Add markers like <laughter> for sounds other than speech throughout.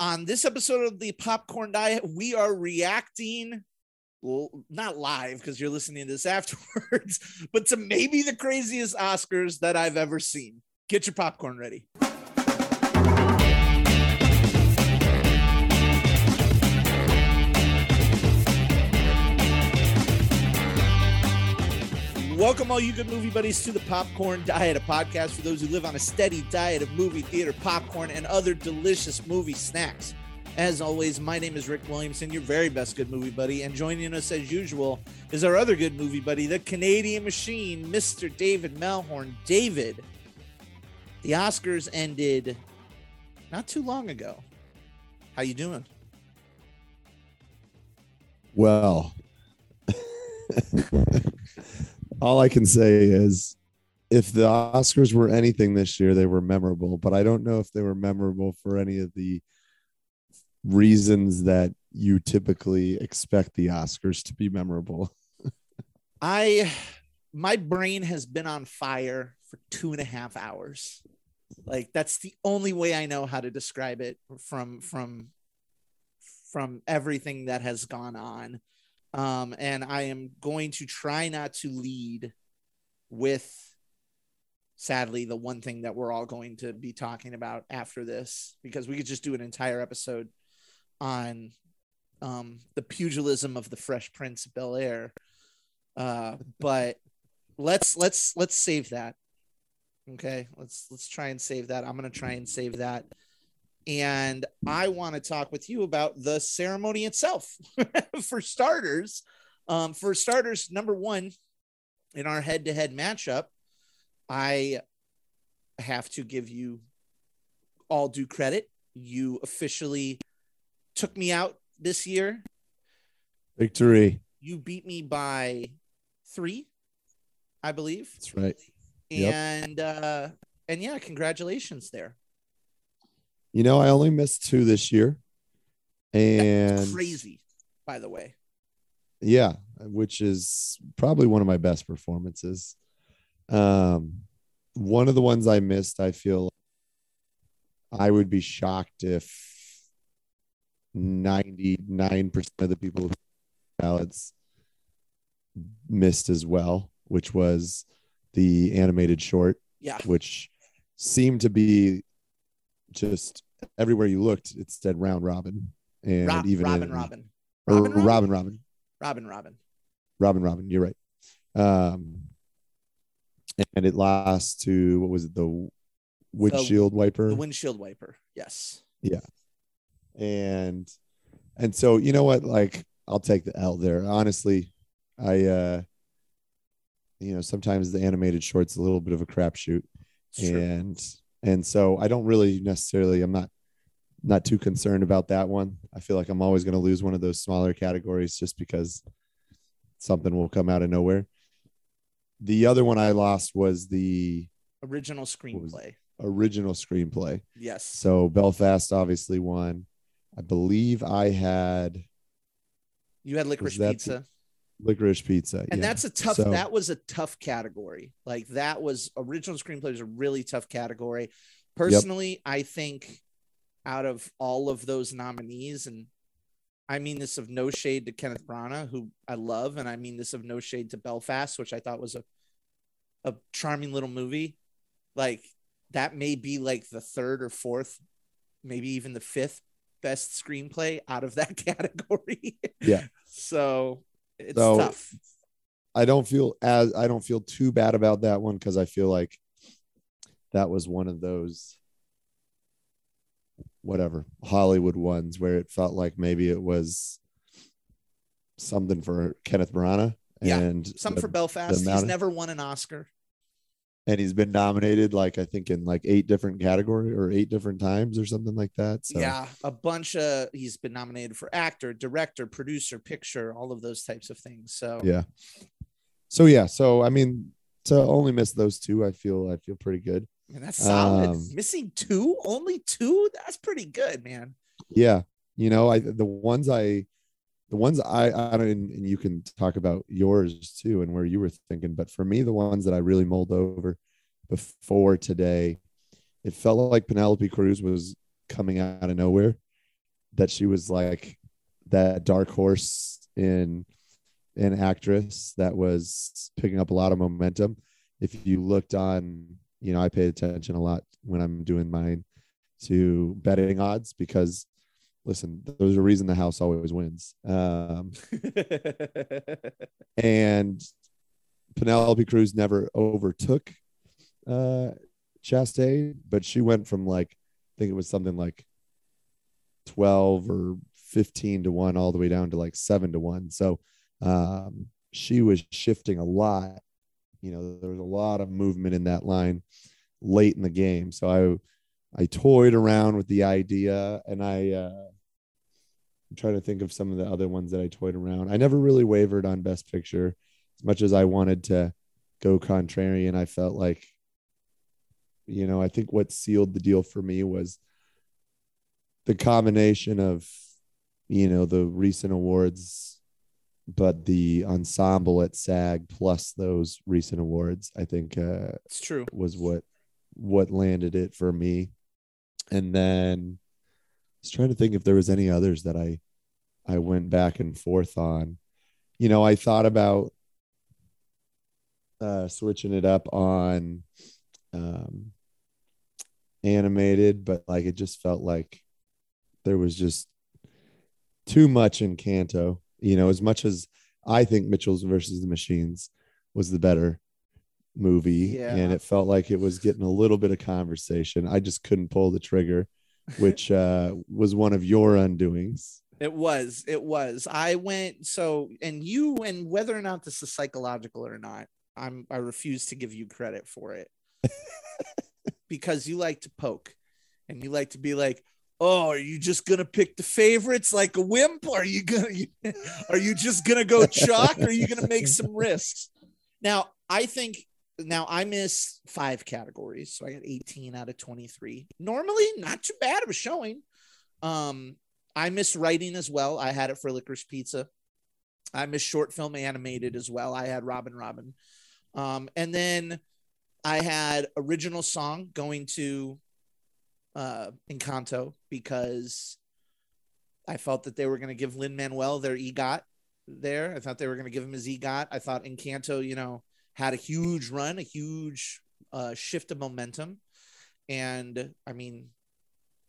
on this episode of the Popcorn Diet, we are reacting, well, not live because you're listening to this <laughs> afterwards, but to maybe the craziest Oscars that I've ever seen. Get your popcorn ready. Welcome, all you good movie buddies, to the Popcorn Diet, a podcast for those who live on a steady diet of movie theater popcorn and other delicious movie snacks. As always, my name is Rick Williamson, your very best good movie buddy, and joining us as usual is our other good movie buddy, the Canadian Machine, Mr. David Melhorn. David, the Oscars ended not too long ago. How you doing? Well, <laughs> all I can say is if the Oscars were anything this year, they were memorable, but I don't know if they were memorable for any of the reasons that you typically expect the Oscars to be memorable. <laughs> I my brain has been on fire for two and a half hours. Like that's the only way I know how to describe it from from from everything that has gone on. Um, and I am going to try not to lead with, sadly, the one thing that we're all going to be talking about after this, because we could just do an entire episode on um, the pugilism of the Fresh Prince of Bel Air. Uh, but let's let's let's save that. Okay, let's let's try and save that. I'm gonna try and save that and I want to talk with you about the ceremony itself. <laughs> for starters, um, for starters, number one, in our head-to-head matchup, I have to give you all due credit. You officially took me out this year. Victory. You beat me by three, I believe. That's right. And uh, and yeah, congratulations there. You know, I only missed two this year. And That's crazy, by the way. Yeah, which is probably one of my best performances. Um, one of the ones I missed, I feel I would be shocked if 99% of the people who ballots missed as well, which was the animated short. Yeah. Which seemed to be just everywhere you looked, it said round robin, and Rob, even Robin, in, Robin, Robin, Robin, Robin, Robin, Robin, Robin, Robin, Robin. You're right. Um, and it lasts to what was it the windshield the, wiper? The windshield wiper. Yes. Yeah. And and so you know what? Like I'll take the L there. Honestly, I uh you know sometimes the animated short's a little bit of a crapshoot, and and so I don't really necessarily, I'm not not too concerned about that one. I feel like I'm always going to lose one of those smaller categories just because something will come out of nowhere. The other one I lost was the original screenplay. Original screenplay. Yes. So Belfast obviously won. I believe I had. You had licorice pizza licorice pizza and yeah. that's a tough so, that was a tough category like that was original screenplay was a really tough category personally yep. i think out of all of those nominees and i mean this of no shade to kenneth branagh who i love and i mean this of no shade to belfast which i thought was a a charming little movie like that may be like the third or fourth maybe even the fifth best screenplay out of that <laughs> category yeah so it's so tough. I don't feel as I don't feel too bad about that one because I feel like that was one of those whatever Hollywood ones where it felt like maybe it was something for Kenneth Branagh yeah, and something for Belfast. He's of, never won an Oscar and he's been nominated like I think in like eight different category or eight different times or something like that. So. Yeah, a bunch of he's been nominated for actor, director, producer, picture, all of those types of things. So yeah, so yeah, so I mean to only miss those two, I feel I feel pretty good. And that's solid. Um, Missing two, only two, that's pretty good, man. Yeah, you know, I the ones I the ones I, I don't, and you can talk about yours too and where you were thinking, but for me, the ones that I really mulled over before today, it felt like Penelope Cruz was coming out of nowhere. that she was like that dark horse in an actress that was picking up a lot of momentum. If you looked on, you know, I pay attention a lot when I'm doing mine to betting odds because listen, there's a reason the house always wins. Um, <laughs> and Penelope Cruz never overtook uh, Chastain, but she went from like, I think it was something like 12 or 15 to 1 all the way down to like 7 to 1. So um, she was shifting a lot. You know, there was a lot of movement in that line late in the game. So I I toyed around with the idea and I uh I'm trying to think of some of the other ones that I toyed around. I never really wavered on best picture as much as I wanted to go contrarian. I felt like you know, I think what sealed the deal for me was the combination of you know the recent awards but the ensemble at SAG plus those recent awards, I think uh, it's true was what what landed it for me. And then was trying to think if there was any others that I I went back and forth on. You know, I thought about uh, switching it up on um, animated, but like it just felt like there was just too much Encanto. You know, as much as I think Mitchell's versus the Machines was the better movie, Yeah. and it felt like it was getting a little bit of conversation. I just couldn't pull the trigger, which uh, was one of your undoings. It was. It was. I went so, and you, and whether or not this is psychological or not, I'm. I refuse to give you credit for it <laughs> because you like to poke, and you like to be like, "Oh, are you just gonna pick the favorites like a wimp? Are you gonna? <laughs> Are you just gonna go chalk? Or are you gonna make some risks?" Now, I think. Now I missed five categories, so I got 18 out of 23. Normally, not too bad of a showing. Um, I miss writing as well. I had it for Licorice Pizza. I miss short film animated as well. I had Robin Robin. Um, and then I had original song going to uh, Encanto because I felt that they were going to give Lin Manuel their EGOT there. I thought they were going to give him his EGOT. I thought Encanto, you know, had a huge run, a huge uh, shift of momentum. And I mean,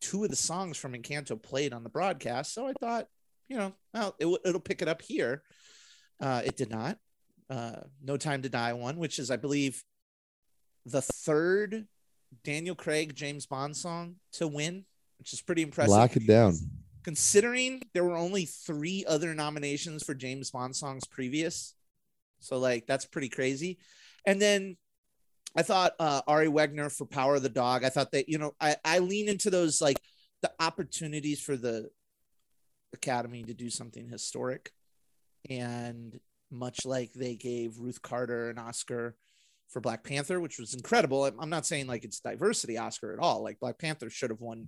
two of the songs from Encanto played on the broadcast. So I thought, you know, well, it, it'll pick it up here. Uh, it did not. Uh, no Time to Die won, which is, I believe, the third Daniel Craig James Bond song to win, which is pretty impressive. Lock it down. Considering there were only three other nominations for James Bond songs previous. So, like, that's pretty crazy. And then I thought uh, Ari Wegner for Power of the Dog. I thought that, you know, I, I lean into those, like, the opportunities for the Academy to do something historic. And much like they gave Ruth Carter an Oscar for Black Panther, which was incredible. I'm I'm not saying like it's diversity Oscar at all. Like Black Panther should have won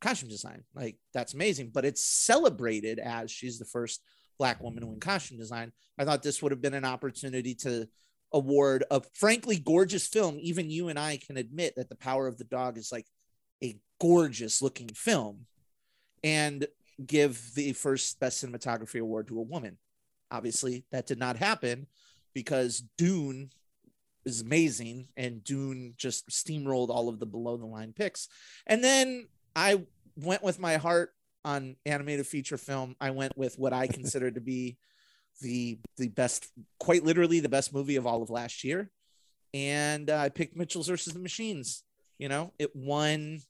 costume design. Like that's amazing, but it's celebrated as she's the first black woman win costume design. I thought this would have been an opportunity to award a frankly gorgeous film. Even you and I can admit that The Power of the Dog is like a gorgeous looking film and give the first best cinematography award to a woman. Obviously, that did not happen because Dune is amazing and Dune just steamrolled all of the below the line picks. And then I went with my heart on animated feature film. I went with what I consider to be the the best, quite literally the best movie of all of last year. And uh, I picked Mitchell's versus the Machines. You know, it won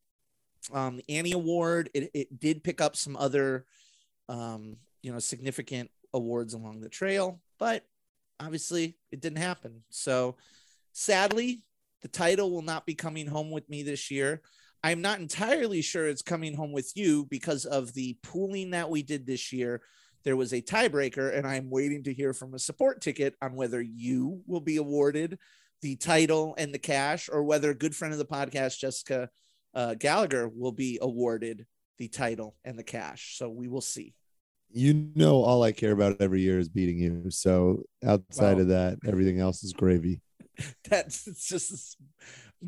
um, the Annie Award. It, it did pick up some other, um, you know, significant awards along the trail, but obviously it didn't happen. So sadly, the title will not be coming home with me this year. I'm not entirely sure it's coming home with you because of the pooling that we did this year. There was a tiebreaker, and I'm waiting to hear from a support ticket on whether you will be awarded the title and the cash, or whether good friend of the podcast, Jessica uh, Gallagher, will be awarded the title and the cash. So we will see. You know, all I care about every year is beating you. So outside Wow. of that, everything else is gravy. <laughs> That's it's just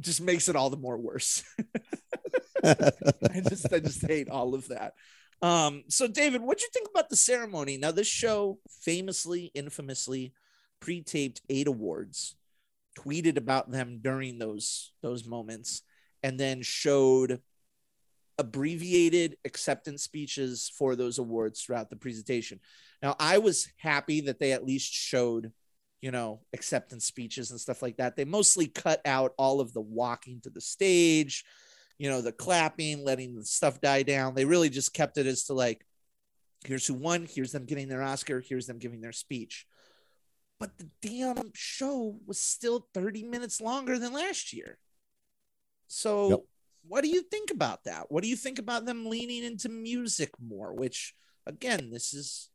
just makes it all the more worse. <laughs> <laughs> I just I just hate all of that. Um, so David, what'd you think about the ceremony? Now, this show famously, infamously pre-taped eight awards, tweeted about them during those those moments, and then showed abbreviated acceptance speeches for those awards throughout the presentation. Now, I was happy that they at least showed, you know, acceptance speeches and stuff like that. They mostly cut out all of the walking to the stage, you know, the clapping, letting the stuff die down. They really just kept it as to like, here's who won, here's them getting their Oscar, here's them giving their speech. But the damn show was still 30 minutes longer than last year. So, yep. what do you think about that? What do you think about them leaning into music more? Which, again, this is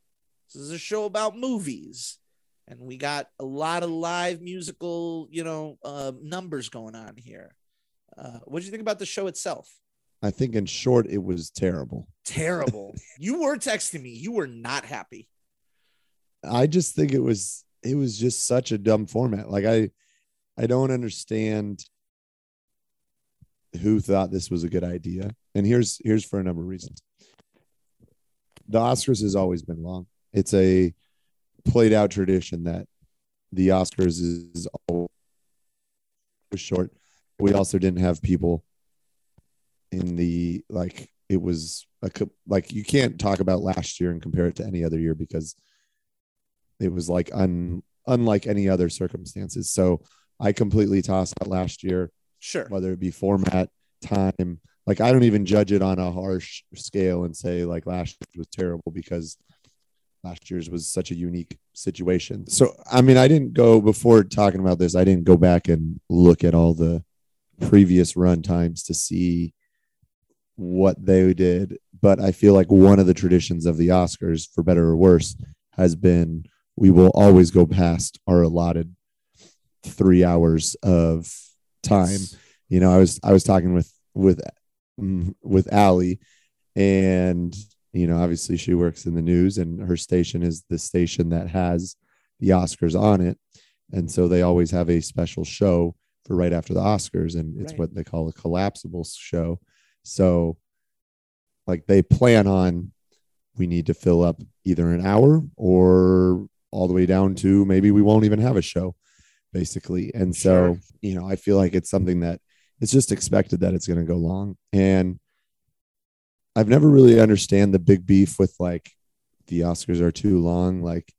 this is a show about movies, and we got a lot of live musical, you know, uh, numbers going on here. Uh, what do you think about the show itself? I think, in short, it was terrible. Terrible. <laughs> you were texting me. You were not happy. I just think it was it was just such a dumb format. Like I I don't understand who thought this was a good idea. And here's here's for a number of reasons. The Oscars has always been long. It's a played out tradition that the Oscars is always short we also didn't have people in the like it was a like you can't talk about last year and compare it to any other year because it was like un unlike any other circumstances. So I completely tossed out last year. Sure. Whether it be format, time, like I don't even judge it on a harsh scale and say like last year was terrible because last year's was such a unique situation. So I mean I didn't go before talking about this, I didn't go back and look at all the previous run times to see what they did. But I feel like one of the traditions of the Oscars, for better or worse, has been we will always go past our allotted three hours of time. You know, I was I was talking with with mm, with Allie, and you know, obviously she works in the news, and her station is the station that has the Oscars on it, and so they always have a special show for right after the Oscars, and it's right. what they call a collapsible show. So, like they plan on, we need to fill up either an hour or all the way down to maybe we won't even have a show, basically. And so, sure. you know, I feel like it's something that it's just expected that it's going to go long. And I've never really understand the big beef with like the Oscars are too long. Like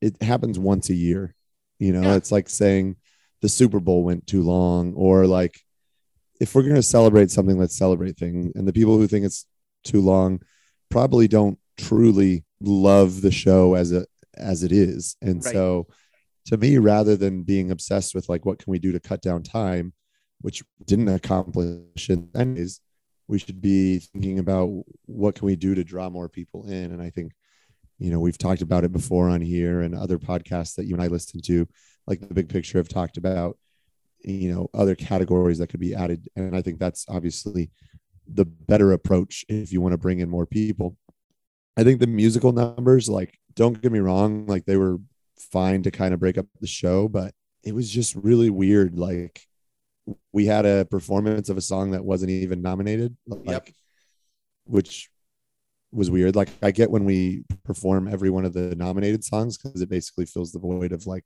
it happens once a year. You know, yeah. it's like saying the Super Bowl went too long, or like if we're going to celebrate something, let's celebrate things. And the people who think it's too long probably don't truly love the show as a as it is. And right. so to me, rather than being obsessed with like what can we do to cut down time, which didn't accomplish in anyways, we should be thinking about what can we do to draw more people in. And I think, you know, we've talked about it before on here and other podcasts that you and I listen to like the big picture have talked about you know other categories that could be added and i think that's obviously the better approach if you want to bring in more people i think the musical numbers like don't get me wrong like they were fine to kind of break up the show but it was just really weird like we had a performance of a song that wasn't even nominated like yep. which was weird like i get when we perform every one of the nominated songs because it basically fills the void of like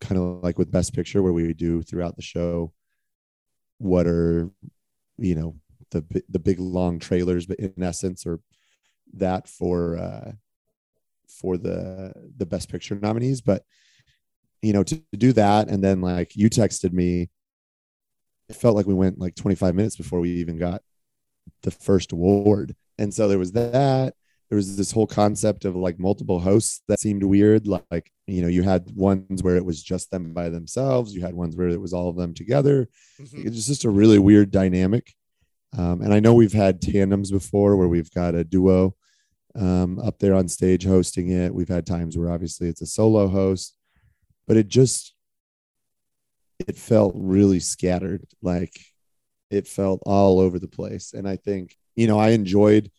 kind of like with best picture where we do throughout the show what are you know the the big long trailers but in essence or that for uh for the the best picture nominees but you know to, to do that and then like you texted me it felt like we went like 25 minutes before we even got the first award. And so there was that. There was this whole concept of like multiple hosts that seemed weird. Like you know you had ones where it was just them by themselves. You had ones where it was all of them together. Mm-hmm. it was just a really weird dynamic. Um, and i know we've had tandems before where we've got a duo um, up there on stage hosting it. We've had times where obviously it's a solo host but it just it felt really scattered like it felt all over the place and i think you know i enjoyed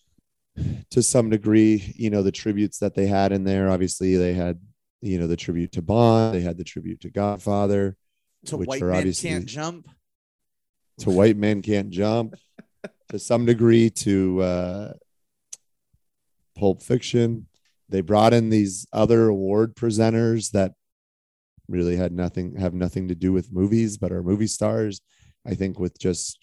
to some degree, you know, the tributes that they had in there. Obviously, they had, you know, the tribute to Bond, they had the tribute to Godfather, to white men can't jump, to white men can't jump, to some degree to uh, Pulp Fiction. They brought in these other award presenters that really had nothing have nothing to do with movies, but are movie stars. I think with just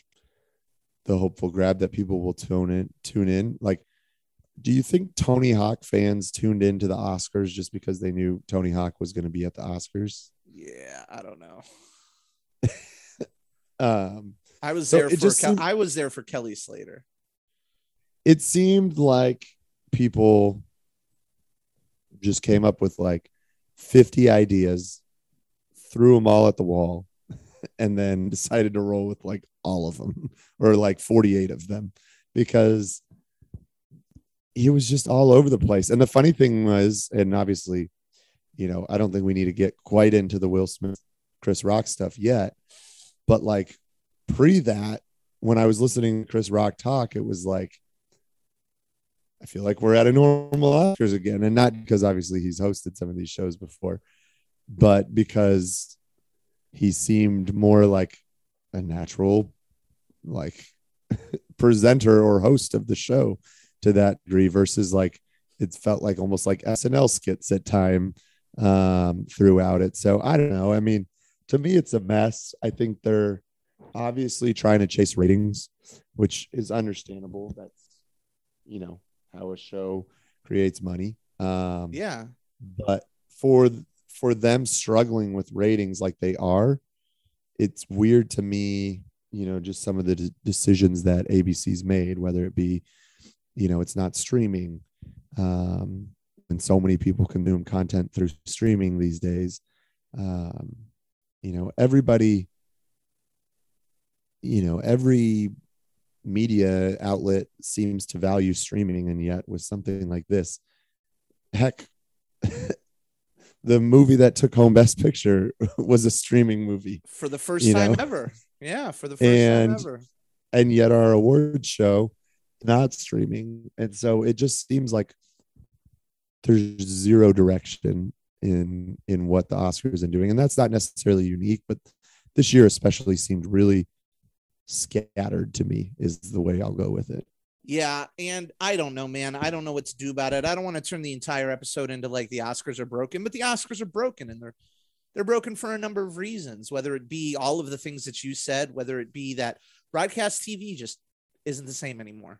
the hopeful grab that people will tune in, tune in. Like, do you think Tony Hawk fans tuned into the Oscars just because they knew Tony Hawk was going to be at the Oscars? Yeah, I don't know. <laughs> Um, I was So there it for just Kel- seemed- I was there for Kelly Slater. it seemed like people just came up with like 50 ideas, threw them all at the wall, <laughs> and then decided to roll with like all of them <laughs> or like 48 of them because he was just all over the place. And the funny thing was, and obviously, you know, I don't think we need to get quite into the Will Smith, Chris Rock stuff yet, but like pre that, when I was listening to Chris Rock talk, it was like, I feel like we're at a normal Oscars again. And not because obviously he's hosted some of these shows before, but because he seemed more like a natural, like <laughs> presenter or host of the show to that degree versus like it felt like almost like SNL skits at time um, throughout it. So I don't know. I mean, to me, it's a mess. I think they're obviously trying to chase ratings, which is understandable. That's you know how a show creates money. Um, Yeah. but for for them struggling with ratings like they are, it's weird to me. You know, just some of the de- decisions that ABC's made, whether it be, you know, it's not streaming, um, and so many people consume content through streaming these days. Um, you know, everybody, you know, every media outlet seems to value streaming, and yet with something like this, heck, <laughs> the movie that took home Best Picture <laughs> was a streaming movie, For the first time know? ever. Yeah, for the first And- time ever. and yet our award show not streaming, and so it just seems like there's zero direction in in what the Oscars are doing, and that's not necessarily unique, but this year especially seemed really scattered to me. Is the way I'll go with it. Yeah, and I don't know, man. I don't know what to do about it. I don't want to turn the entire episode into like the Oscars are broken, but the Oscars are broken and they're they're broken for a number of reasons, whether it be all of the things that you said, whether it be that broadcast TV just isn't the same anymore.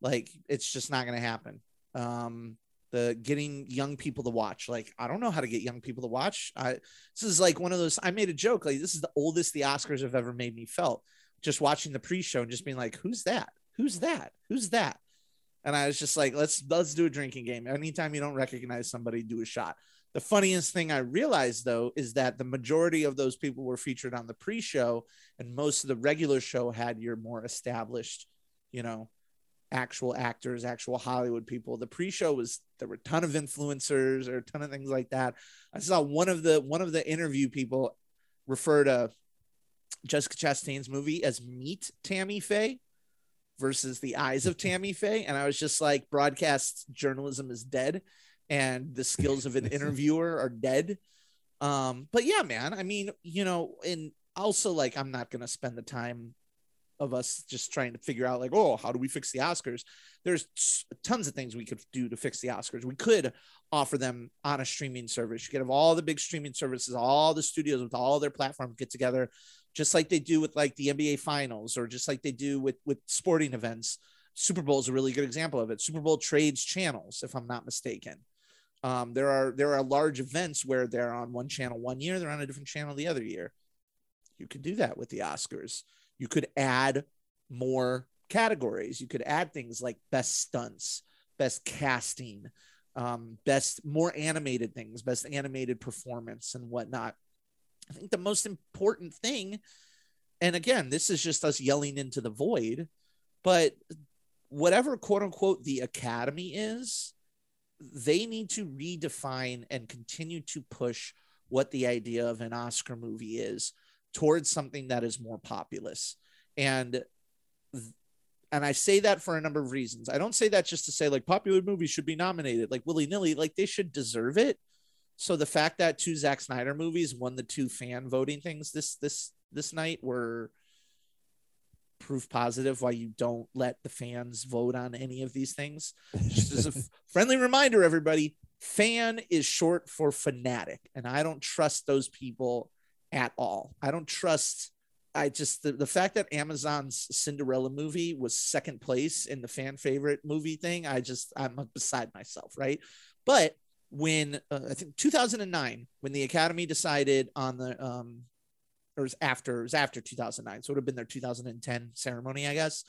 Like it's just not going to happen. Um the getting young people to watch. Like I don't know how to get young people to watch. I this is like one of those I made a joke like this is the oldest the Oscars have ever made me felt. Just watching the pre-show and just being like who's that? Who's that? Who's that? And I was just like, let's let's do a drinking game. Anytime you don't recognize somebody, do a shot. The funniest thing I realized though is that the majority of those people were featured on the pre-show, and most of the regular show had your more established, you know, actual actors, actual Hollywood people. The pre-show was there were a ton of influencers or a ton of things like that. I saw one of the one of the interview people refer to Jessica Chastain's movie as Meet Tammy Faye versus the eyes of Tammy Faye. And I was just like, broadcast journalism is dead and the skills of an <laughs> interviewer are dead. Um, but yeah, man, I mean, you know, and also like, I'm not going to spend the time of us just trying to figure out like, oh, how do we fix the Oscars? There's tons of things we could do to fix the Oscars. We could offer them on a streaming service. You could have all the big streaming services, all the studios with all their platforms get together, just like they do with like the NBA finals or just like they do with with sporting events. Super Bowl is a really good example of it. Super Bowl trades channels, if I'm not mistaken. Um, there are there are large events where they're on one channel one year, they're on a different channel the other year. You could do that with the Oscars. You could add more categories. You could add things like best stunts, best casting, um, best more animated things, best animated performance, and whatnot. I think the most important thing, and again, this is just us yelling into the void, but whatever quote unquote the academy is, they need to redefine and continue to push what the idea of an Oscar movie is towards something that is more populous. And and I say that for a number of reasons. I don't say that just to say like popular movies should be nominated like willy nilly, like they should deserve it. So the fact that two Zack Snyder movies won the two fan voting things this this this night were proof positive why you don't let the fans vote on any of these things. Just as a <laughs> friendly reminder, everybody, fan is short for fanatic, and I don't trust those people at all. I don't trust. I just the, the fact that Amazon's Cinderella movie was second place in the fan favorite movie thing, I just I'm beside myself, right? But when uh, I think 2009, when the Academy decided on the um, or it was after it was after 2009, so it would have been their 2010 ceremony, I guess.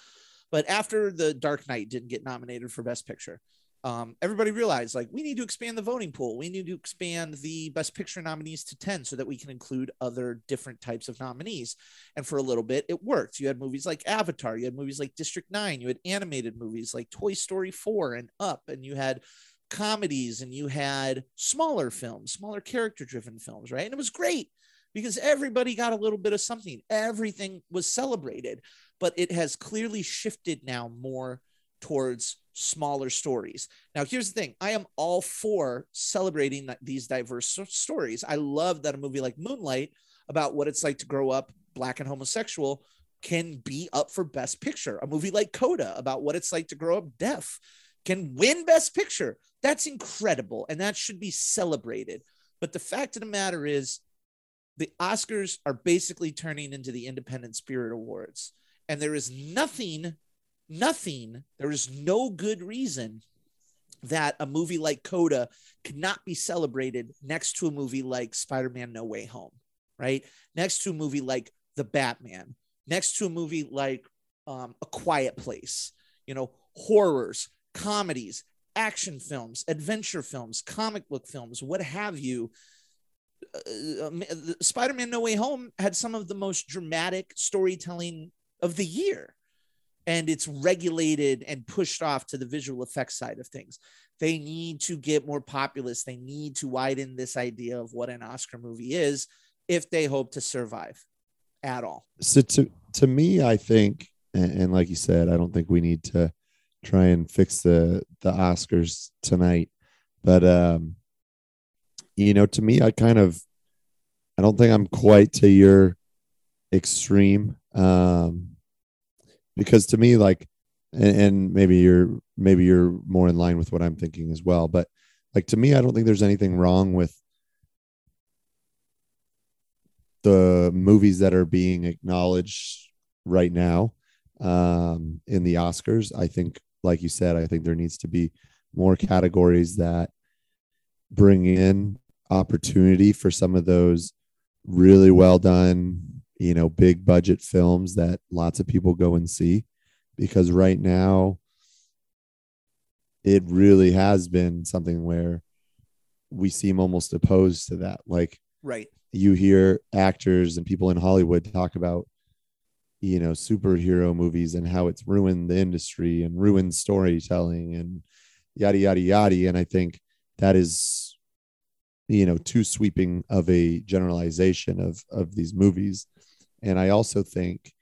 But after the Dark Knight didn't get nominated for Best Picture, um, everybody realized like we need to expand the voting pool. We need to expand the Best Picture nominees to 10 so that we can include other different types of nominees. And for a little bit, it worked. You had movies like Avatar, you had movies like District 9, you had animated movies like Toy Story 4 and Up, and you had comedies and you had smaller films, smaller character driven films, right? And it was great because everybody got a little bit of something. Everything was celebrated, but it has clearly shifted now more towards smaller stories. Now, here's the thing I am all for celebrating these diverse stories. I love that a movie like Moonlight, about what it's like to grow up black and homosexual, can be up for Best Picture. A movie like Coda, about what it's like to grow up deaf, can win Best Picture. That's incredible. And that should be celebrated. But the fact of the matter is, the Oscars are basically turning into the Independent Spirit Awards. And there is nothing nothing, there is no good reason that a movie like Coda cannot be celebrated next to a movie like Spider Man No Way Home, right? Next to a movie like The Batman, next to a movie like um, A Quiet Place, you know, horrors, comedies, action films, adventure films, comic book films, what have you. Uh, uh Spider Man No Way Home had some of the most dramatic storytelling of the year and it's regulated and pushed off to the visual effects side of things. They need to get more populist. They need to widen this idea of what an Oscar movie is if they hope to survive at all. So to to me, I think, and, and like you said, I don't think we need to try and fix the the Oscars tonight. But um, you know, to me, I kind of I don't think I'm quite to your extreme. Um, because to me like and, and maybe you're maybe you're more in line with what i'm thinking as well but like to me i don't think there's anything wrong with the movies that are being acknowledged right now um, in the Oscars. I think, like you said, I think there needs to be more categories that bring in opportunity for some of those really well done you know, big budget films that lots of people go and see because right now it really has been something where we seem almost opposed to that. Like, right. You hear actors and people in Hollywood talk about, you know, superhero movies and how it's ruined the industry and ruined storytelling and yada, yada, yada. And I think that is, you know, too sweeping of a generalization of, of these movies and I also think,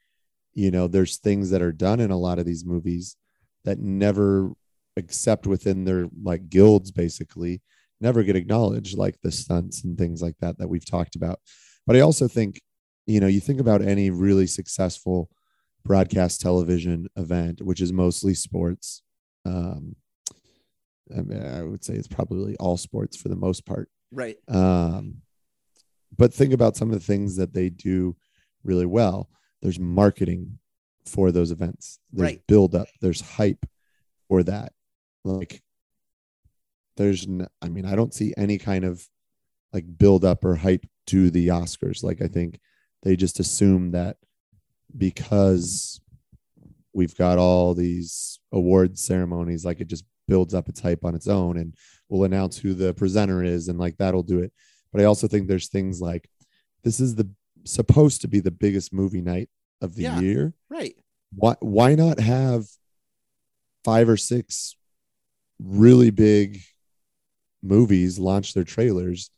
you know, there's things that are done in a lot of these movies that never, except within their like guilds, basically, never get acknowledged, like the stunts and things like that that we've talked about. But I also think, you know, you think about any really successful broadcast television event, which is mostly sports. Um, I, mean, I would say it's probably all sports for the most part. Right. Um, but think about some of the things that they do really well, there's marketing for those events. There's right. build up, there's hype for that. Like there's n- I mean, I don't see any kind of like build up or hype to the Oscars. Like I think they just assume that because we've got all these award ceremonies, like it just builds up its hype on its own and we'll announce who the presenter is and like that'll do it. But I also think there's things like this is the supposed to be the biggest movie night of the yeah, year. Right. Why why not have five or six really big movies launch their trailers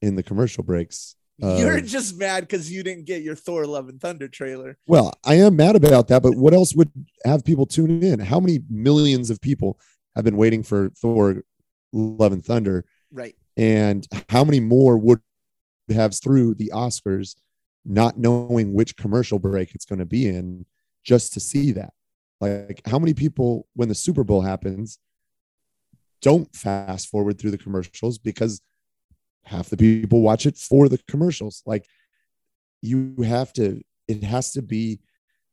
in the commercial breaks? You're um, just mad because you didn't get your Thor Love and Thunder trailer. Well, I am mad about that, but what else would have people tune in? How many millions of people have been waiting for Thor Love and Thunder? Right. And how many more would have through the Oscars not knowing which commercial break it's going to be in just to see that. Like, how many people, when the Super Bowl happens, don't fast forward through the commercials because half the people watch it for the commercials. Like, you have to, it has to be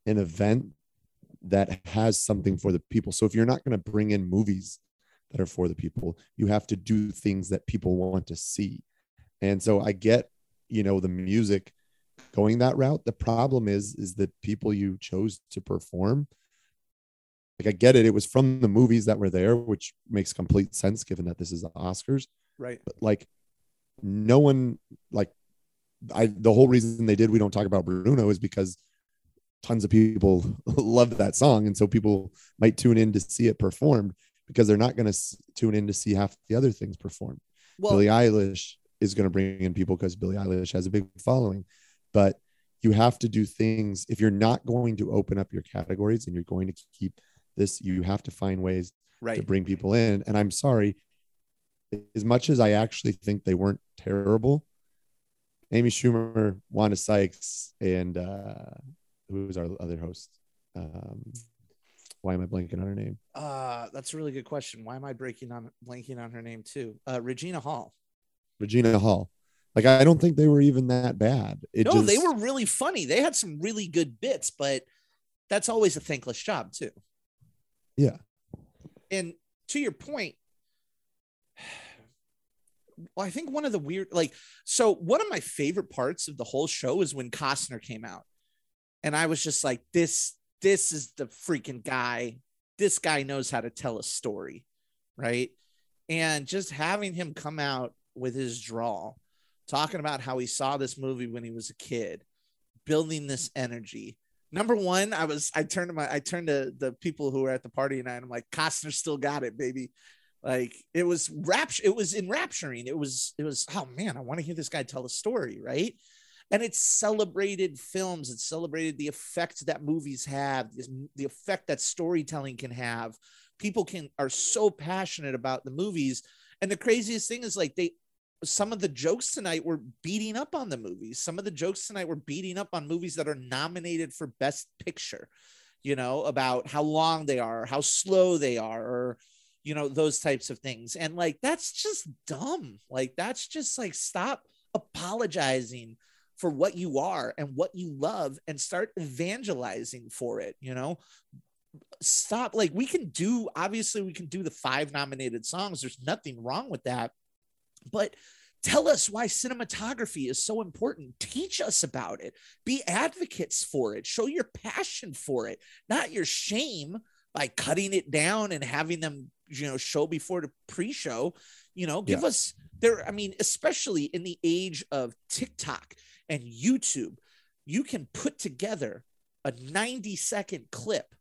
an event that has something for the people. So if you're not going to bring in movies that are for the people, you have to do things that people want to see. And so I get, you know, the music going that route. The problem is, is that people you chose to perform, like I get it, it was from the movies that were there, which makes complete sense given that this is the Oscars. Right. But like no one like I the whole reason they did we don't talk about Bruno is because tons of people <laughs> love that song and so people might tune in to see it performed because they're not going to tune in to see half the other things performed. Well, Billie Eilish is going to bring in people because Billie Eilish has a big following, but you have to do things if you're not going to open up your categories and you're going to keep this, you have to find ways right. to bring people in. And I'm sorry, as much as I actually think they weren't terrible, Amy Schumer, Wanda Sykes, and uh, who was our other host? Um, why am I blanking on her name? Uh, that's a really good question. Why am I breaking on blanking on her name too? Uh, Regina Hall. Regina Hall. Like I don't think they were even that bad. It no, just... they were really funny. They had some really good bits, but that's always a thankless job too. Yeah. And to your point, I think one of the weird, like, so one of my favorite parts of the whole show is when Costner came out and I was just like, this, this is the freaking guy. This guy knows how to tell a story, right? And just having him come out with his draw, talking about how he saw this movie when he was a kid, building this energy. Number one, I was I turned to my I turned to the people who were at the party and I'm like, Costner still got it, baby. Like it was rapture, it was enrapturing. It was, it was, oh man, I want to hear this guy tell a story, right? and it celebrated films it celebrated the effect that movies have the effect that storytelling can have people can are so passionate about the movies and the craziest thing is like they some of the jokes tonight were beating up on the movies some of the jokes tonight were beating up on movies that are nominated for best picture you know about how long they are how slow they are or you know those types of things and like that's just dumb like that's just like stop apologizing for what you are and what you love and start evangelizing for it, you know? Stop. Like, we can do, obviously, we can do the five nominated songs. There's nothing wrong with that. But tell us why cinematography is so important. Teach us about it. Be advocates for it. Show your passion for it, not your shame by cutting it down and having them, you know, show before the pre show. You know, give yeah. us there. I mean, especially in the age of TikTok and YouTube, you can put together a 90 second clip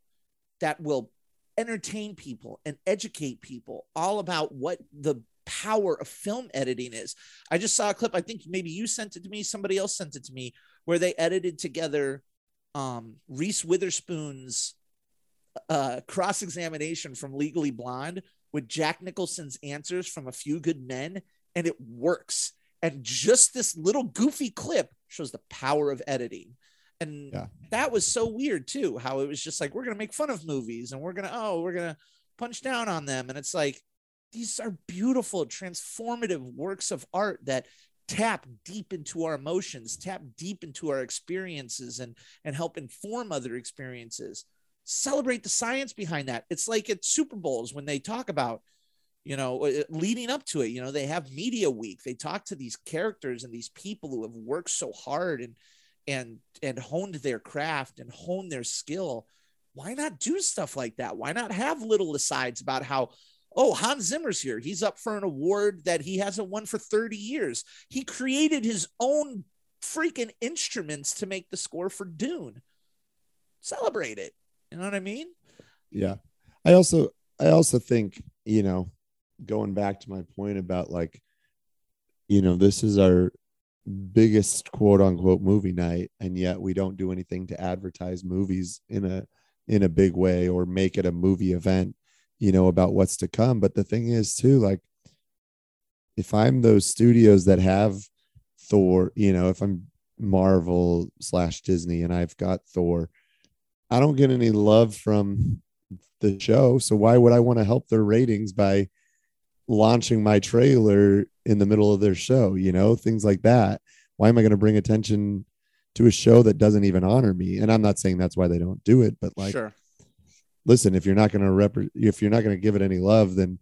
that will entertain people and educate people all about what the power of film editing is. I just saw a clip, I think maybe you sent it to me, somebody else sent it to me, where they edited together um, Reese Witherspoon's uh, cross examination from Legally Blonde with Jack Nicholson's answers from A Few Good Men, and it works. And just this little goofy clip shows the power of editing. And yeah. that was so weird too, how it was just like, we're going to make fun of movies and we're going to, oh, we're going to punch down on them. And it's like, these are beautiful, transformative works of art that tap deep into our emotions, tap deep into our experiences and, and help inform other experiences. Celebrate the science behind that. It's like at Super Bowls when they talk about, you know uh, leading up to it you know they have media week. They talk to these characters and these people who have worked so hard and and and honed their craft and honed their skill. Why not do stuff like that? Why not have little asides about how oh hans zimmer's here. He's up for an award that he hasn't won for 30 years. He created his own freaking instruments to make the score for dune. Celebrate it you know what i mean yeah i also i also think you know going back to my point about like, you know, this is our biggest quote unquote movie night, and yet we don't do anything to advertise movies in a in a big way or make it a movie event, you know, about what's to come. But the thing is too, like if I'm those studios that have Thor, you know, if I'm Marvel slash Disney and I've got Thor, I don't get any love from the show. So why would I want to help their ratings by launching my trailer in the middle of their show? You know, things like that. Why am I going to bring attention to a show that doesn't even honor me? And I'm not saying that's why they don't do it, but like, sure. listen, if you're not going to rep, if you're not going to give it any love, then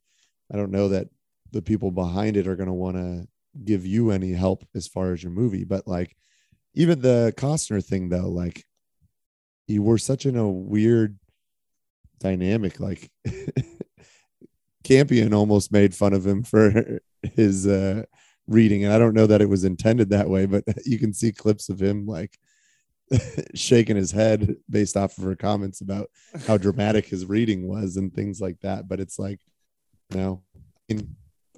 I don't know that the people behind it are going to want to give you any help as far as your movie. But like, even the Costner thing, though, like, you were such in a weird dynamic. Like, <laughs> Campion almost made fun of him for <laughs> his uh, reading, and I don't know that it was intended that way, but <laughs> you can see clips of him like shaking his head based off of her comments about how dramatic his reading was and things like that. But it's like, you know, I,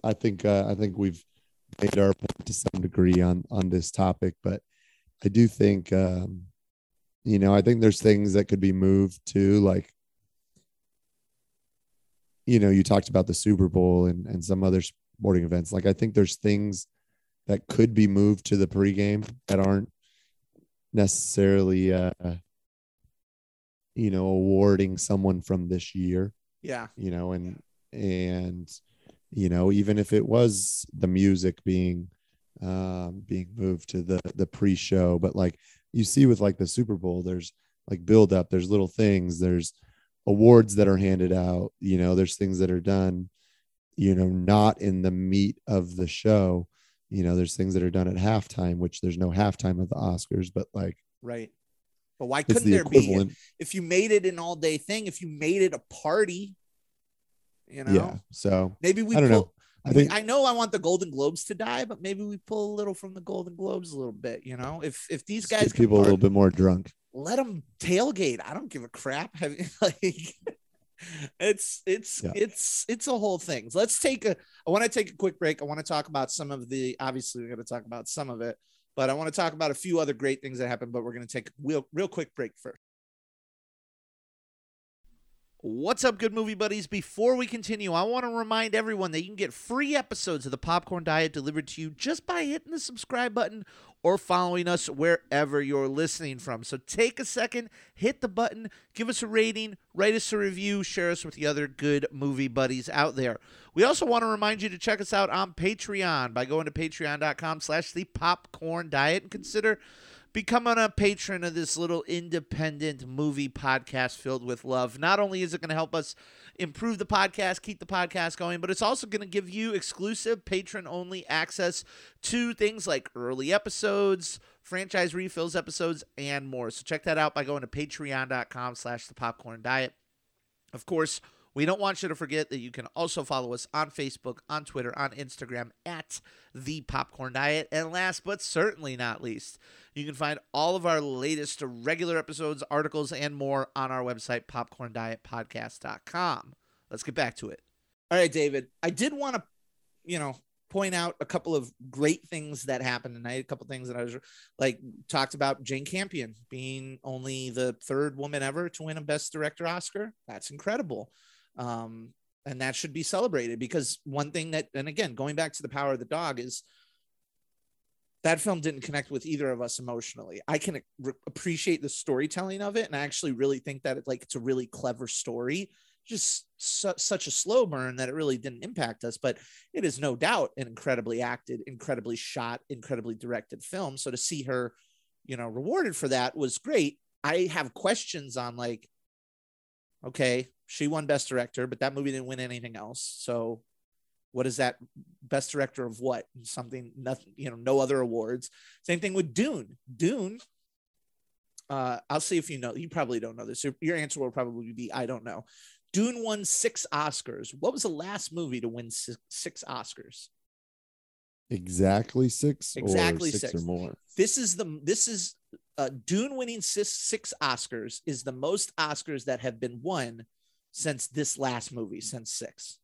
I think uh, I think we've made our point to some degree on on this topic, but I do think um, you know I think there's things that could be moved to like you know you talked about the Super Bowl and and some other sporting events. Like I think there's things that could be moved to the pregame that aren't necessarily uh you know awarding someone from this year Yeah. you know and and you know even if it was the music being um being moved to the the pre-show but like you see with like the super bowl there's like build up there's little things there's awards that are handed out you know there's things that are done you know not in the meat of the show you know there's things that are done at halftime which there's no halftime of the oscars but like Right. But why couldn't the there be? If you made it an all day thing, if you made it a party, you know, yeah so maybe we I don't pull, know. I think I know I want the Golden Globes to die, but maybe we pull a little from the Golden Globes a little bit. You know, if if these get guys can people a little bit more drunk let them tailgate. I don't give a crap. <laughs> Have- like it's it's Yeah. it's it's a whole thing. Let's take a I want to take a quick break. I want to talk about some of the obviously we're going to talk about some of it, but I want to talk about a few other great things that happened, but we're going to take a real real quick break first. What's up, good movie buddies? Before we continue, I want to remind everyone that you can get free episodes of the Popcorn Diet delivered to you just by hitting the subscribe button or following us wherever you're listening from. So take a second, hit the button, give us a rating, write us a review, share us with the other good movie buddies out there. We also want to remind you to check us out on Patreon by going to patreon.com slash the popcorn diet and consider becoming a patron of this little independent movie podcast filled with love. Not only is it going to help us improve the podcast, keep the podcast going, but it's also going to give you exclusive patron only access to things like early episodes, franchise refills episodes, and more. So check that out by going to patreon.com slash the popcorn diet. Of course, we don't want you to forget that you can also follow us on Facebook, on Twitter, on Instagram at The Popcorn Diet. And last but certainly not least, you can find all of our latest regular episodes, articles, and more on our website, popcorndietpodcast.com. Let's get back to it. All right, David. I did want to, you know, point out a couple of great things that happened tonight. A couple things that I was like talked about Jane Campion being only the third woman ever to win a Best Director Oscar. That's incredible. Um, and that should be celebrated because one thing that, and again, going back to the power of the dog is that film didn't connect with either of us emotionally. I can re- appreciate the storytelling of it, and I actually really think that it, like it's a really clever story. Just su- such a slow burn that it really didn't impact us, but it is no doubt an incredibly acted, incredibly shot, incredibly directed film. So to see her, you know, rewarded for that was great. I have questions on like, okay, she won Best Director, but that movie didn't win anything else. So what is that best director of what? Something nothing you know no other awards. Same thing with dune. Dune uh i'll see if you know you probably don't know this. Your, your answer will probably be i don't know. Dune won six oscars. What was the last movie to win six, six oscars? Exactly six Exactly or six, six. or more. This is the this is uh dune winning six, six oscars is the most oscars that have been won since this last movie since six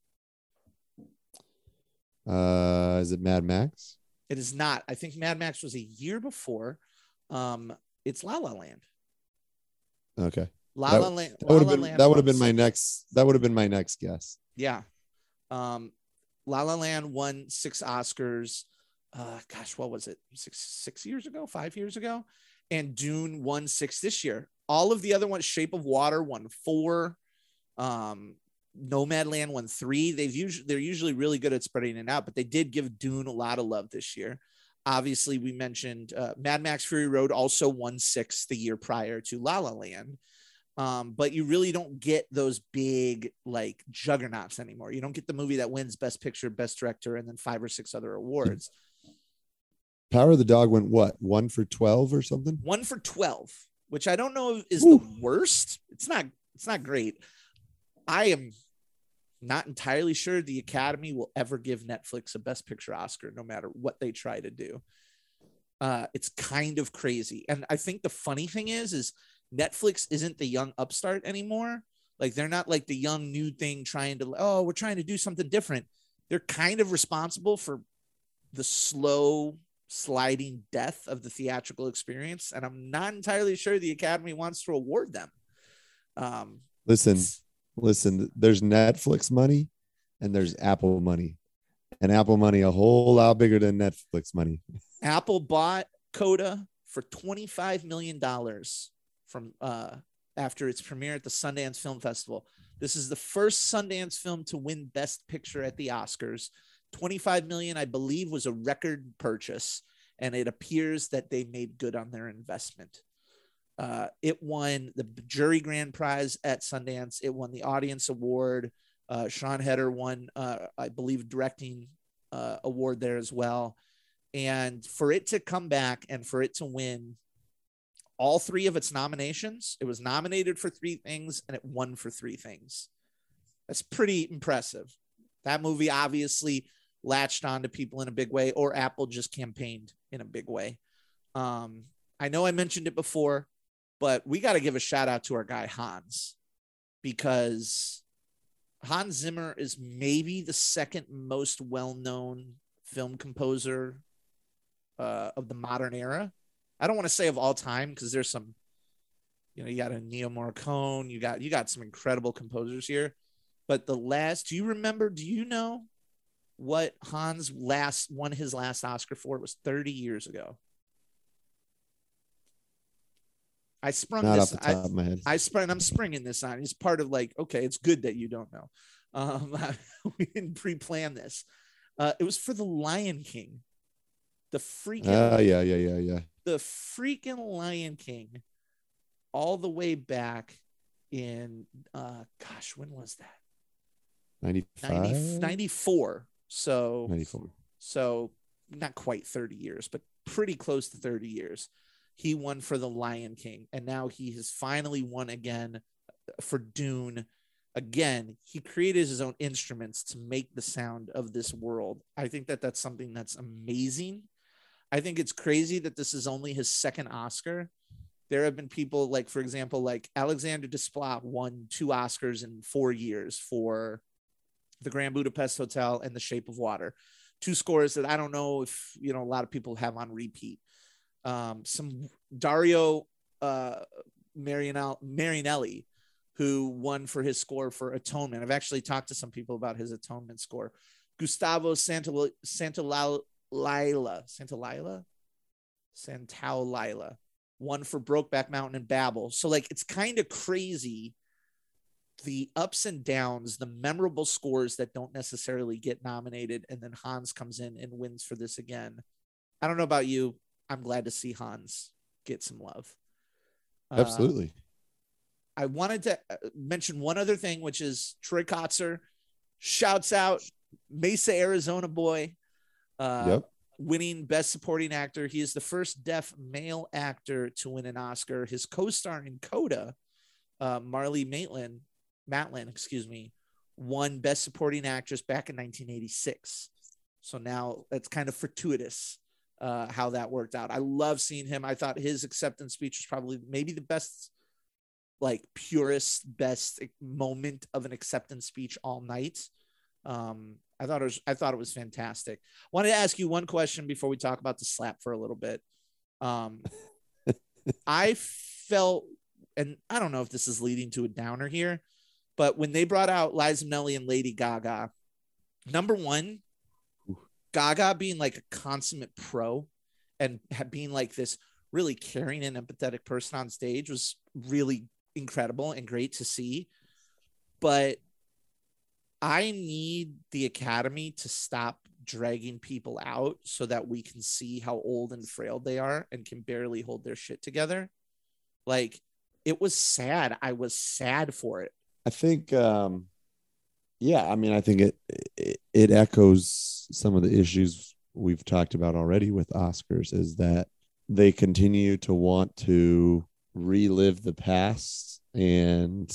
uh is it mad max It is not. I think Mad Max was a year before. Um, it's La La Land. okay La That- La Land. that would have been Land that would have been my next that would have been my next guess Yeah. Um, La La Land won six Oscars. Uh, gosh, what was it? Six six years ago? Five years ago? and Dune won six this year. All of the other ones, Shape of Water won four. Um, Nomadland won three. They've usually they're usually really good at spreading it out, but they did give Dune a lot of love this year. Obviously, we mentioned uh, Mad Max Fury Road also won six the year prior to La La Land. Um, but you really don't get those big like juggernauts anymore. You don't get the movie that wins Best Picture, Best Director, and then five or six other awards. Power of the Dog went what? One for 12 or something? One for 12, which I don't know is Ooh. the worst. It's not, it's not great. I am not entirely sure the Academy will ever give Netflix a Best Picture Oscar, no matter what they try to do. Uh, it's kind of crazy. And I think the funny thing is, is Netflix isn't the young upstart anymore. Like they're not like the young new thing trying to, oh, we're trying to do something different. They're kind of responsible for the slow sliding death of the theatrical experience. And I'm not entirely sure the Academy wants to award them. Um, listen, listen, there's Netflix money and there's Apple money. And Apple money a whole lot bigger than Netflix money. Apple bought Coda for $25 million from uh, after its premiere at the Sundance Film Festival. This is the first Sundance film to win Best Picture at the Oscars. 25 million, I believe, was a record purchase, and it appears that they made good on their investment. Uh, it won the jury grand prize at Sundance. It won the audience award. Uh, Sian Heder won, uh, I believe, directing uh, award there as well. And for it to come back and for it to win all three of its nominations, it was nominated for three things and it won for three things. That's pretty impressive. That movie obviously latched on to people in a big way, or Apple just campaigned in a big way. Um, I know I mentioned it before but we got to give a shout out to our guy Hans because Hans Zimmer is maybe the second most well known film composer uh, of the modern era. I don't want to say of all time because there's some, you know, you got a Ennio Morricone, you got you got some incredible composers here. But the last, do you remember? Do you know what Hans last won his last Oscar for? It was 30 years ago. I sprung Not this. off the top I, of my head. I sprung. I'm springing this on. It's part of like, okay, it's good that you don't know. Um, <laughs> we didn't pre-plan this. Uh, it was for the Lion King. The freaking. Ah, uh, yeah, yeah, yeah, yeah. The freaking Lion King, all the way back in, uh, gosh, when was that? 95? 90, 94. So 94. So not quite 30 years, but pretty close to 30 years he won for the Lion King, and now he has finally won again for Dune. Again, he created his own instruments to make the sound of this world. I think that that's something that's amazing. I think it's crazy that this is only his second Oscar. There have been people like, for example, like Alexander Desplat won two Oscars in four years for the Grand Budapest Hotel and The Shape of Water, two scores that I don't know if you know a lot of people have on repeat um, some Dario uh, Marianelli, who won for his score for Atonement. I've actually talked to some people about his Atonement score. Gustavo Santa Santa Lila Santa Lila Santao Lila won for Brokeback Mountain and Babel. So like it's kind of crazy the ups and downs, the memorable scores that don't necessarily get nominated, and then Hans comes in and wins for this again. I don't know about you. I'm glad to see Hans get some love. Absolutely. Uh, I wanted to uh, mention one other thing, which is Troy Kotsur shouts out Mesa, Arizona boy, uh, yep. winning Best Supporting Actor. He is the first deaf male actor to win an Oscar. His co-star in Coda, uh, Marlee Matlin, Matlin, excuse me, won Best Supporting Actress back in 1986. So now that's kind of fortuitous uh, how that worked out. I love seeing him. I thought his acceptance speech was probably maybe the best, like purest, best moment of an acceptance speech all night. Um, I thought it was I thought it was fantastic. Wanted to ask you one question before we talk about the slap for a little bit. Um, <laughs> I felt, and I don't know if this is leading to a downer here, but when they brought out Liza Minnelli and Lady Gaga, number one, Gaga being like a consummate pro and being like this really caring and empathetic person on stage was really incredible and great to see. But I need the academy to stop dragging people out so that we can see how old and frail they are and can barely hold their shit together. Like it was sad. I was sad for it. I think um yeah, I mean I think it it, it echoes some of the issues we've talked about already with Oscars is that they continue to want to relive the past and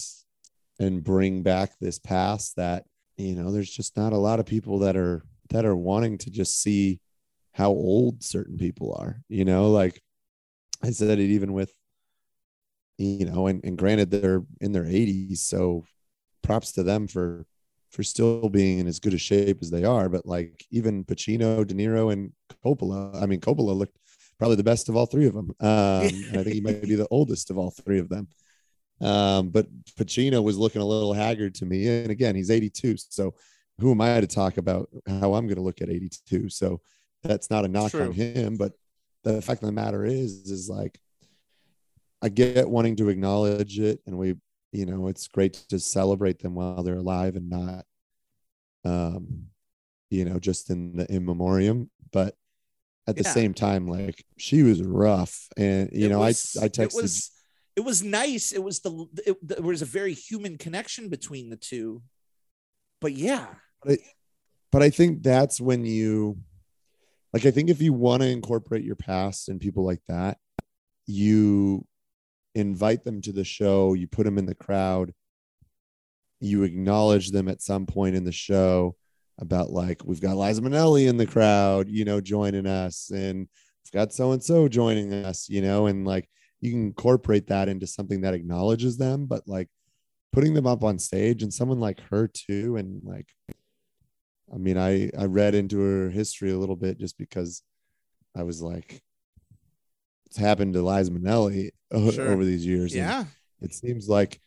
and bring back this past that you know there's just not a lot of people that are that are wanting to just see how old certain people are you know? Like i said it even with you know and, and granted they're in their 80s so props to them for for still being in as good a shape as they are but like even pacino de niro and coppola i mean coppola looked probably the best of all three of them um <laughs> and i think he might be the oldest of all three of them um, but Pacino was looking a little haggard to me. And again, he's 82. So who am I to talk about how I'm going to look at 82? So that's not a knock True. on him. But the fact of the matter is, is like, I get wanting to acknowledge it. And we, you know, it's great to celebrate them while they're alive and not, um, you know, just in the in memoriam. But at the yeah. same time, like she was rough. And, you it know, was, I, I texted. Was, it was nice. It was the it, there was a very human connection between the two. But yeah, but I, but I think that's when you like. I think if you want to incorporate your past and people like that, you invite them to the show. You put them in the crowd. You acknowledge them at some point in the show about like we've got Liza Minnelli in the crowd, you know, joining us, and we've got so and so joining us, you know, and like you can incorporate that into something that acknowledges them but like putting them up on stage and someone like her too and like i mean i i read into her history a little bit just because i was like it's happened to liza minnelli sure. over these years yeah it seems like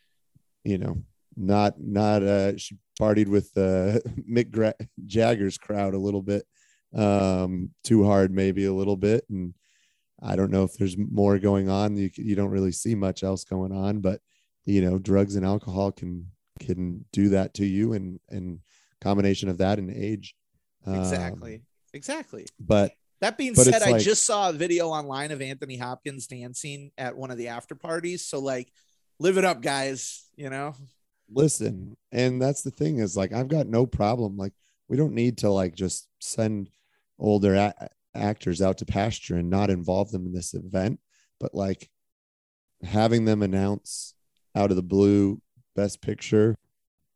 you know not not uh she partied with uh <laughs> mick Gra- jagger's crowd a little bit um too hard maybe a little bit and I don't know if there's more going on. You, you don't really see much else going on, but you know, drugs and alcohol can can do that to you, and and combination of that and age. Exactly. Um, exactly. But that being said, I like, just saw a video online of Anthony Hopkins dancing at one of the after parties. So like, live it up, guys. You know. Listen, and that's the thing is like I've got no problem. Like we don't need to like just send older actors out to pasture and not involve them in this event, but like having them announce out of the blue best picture,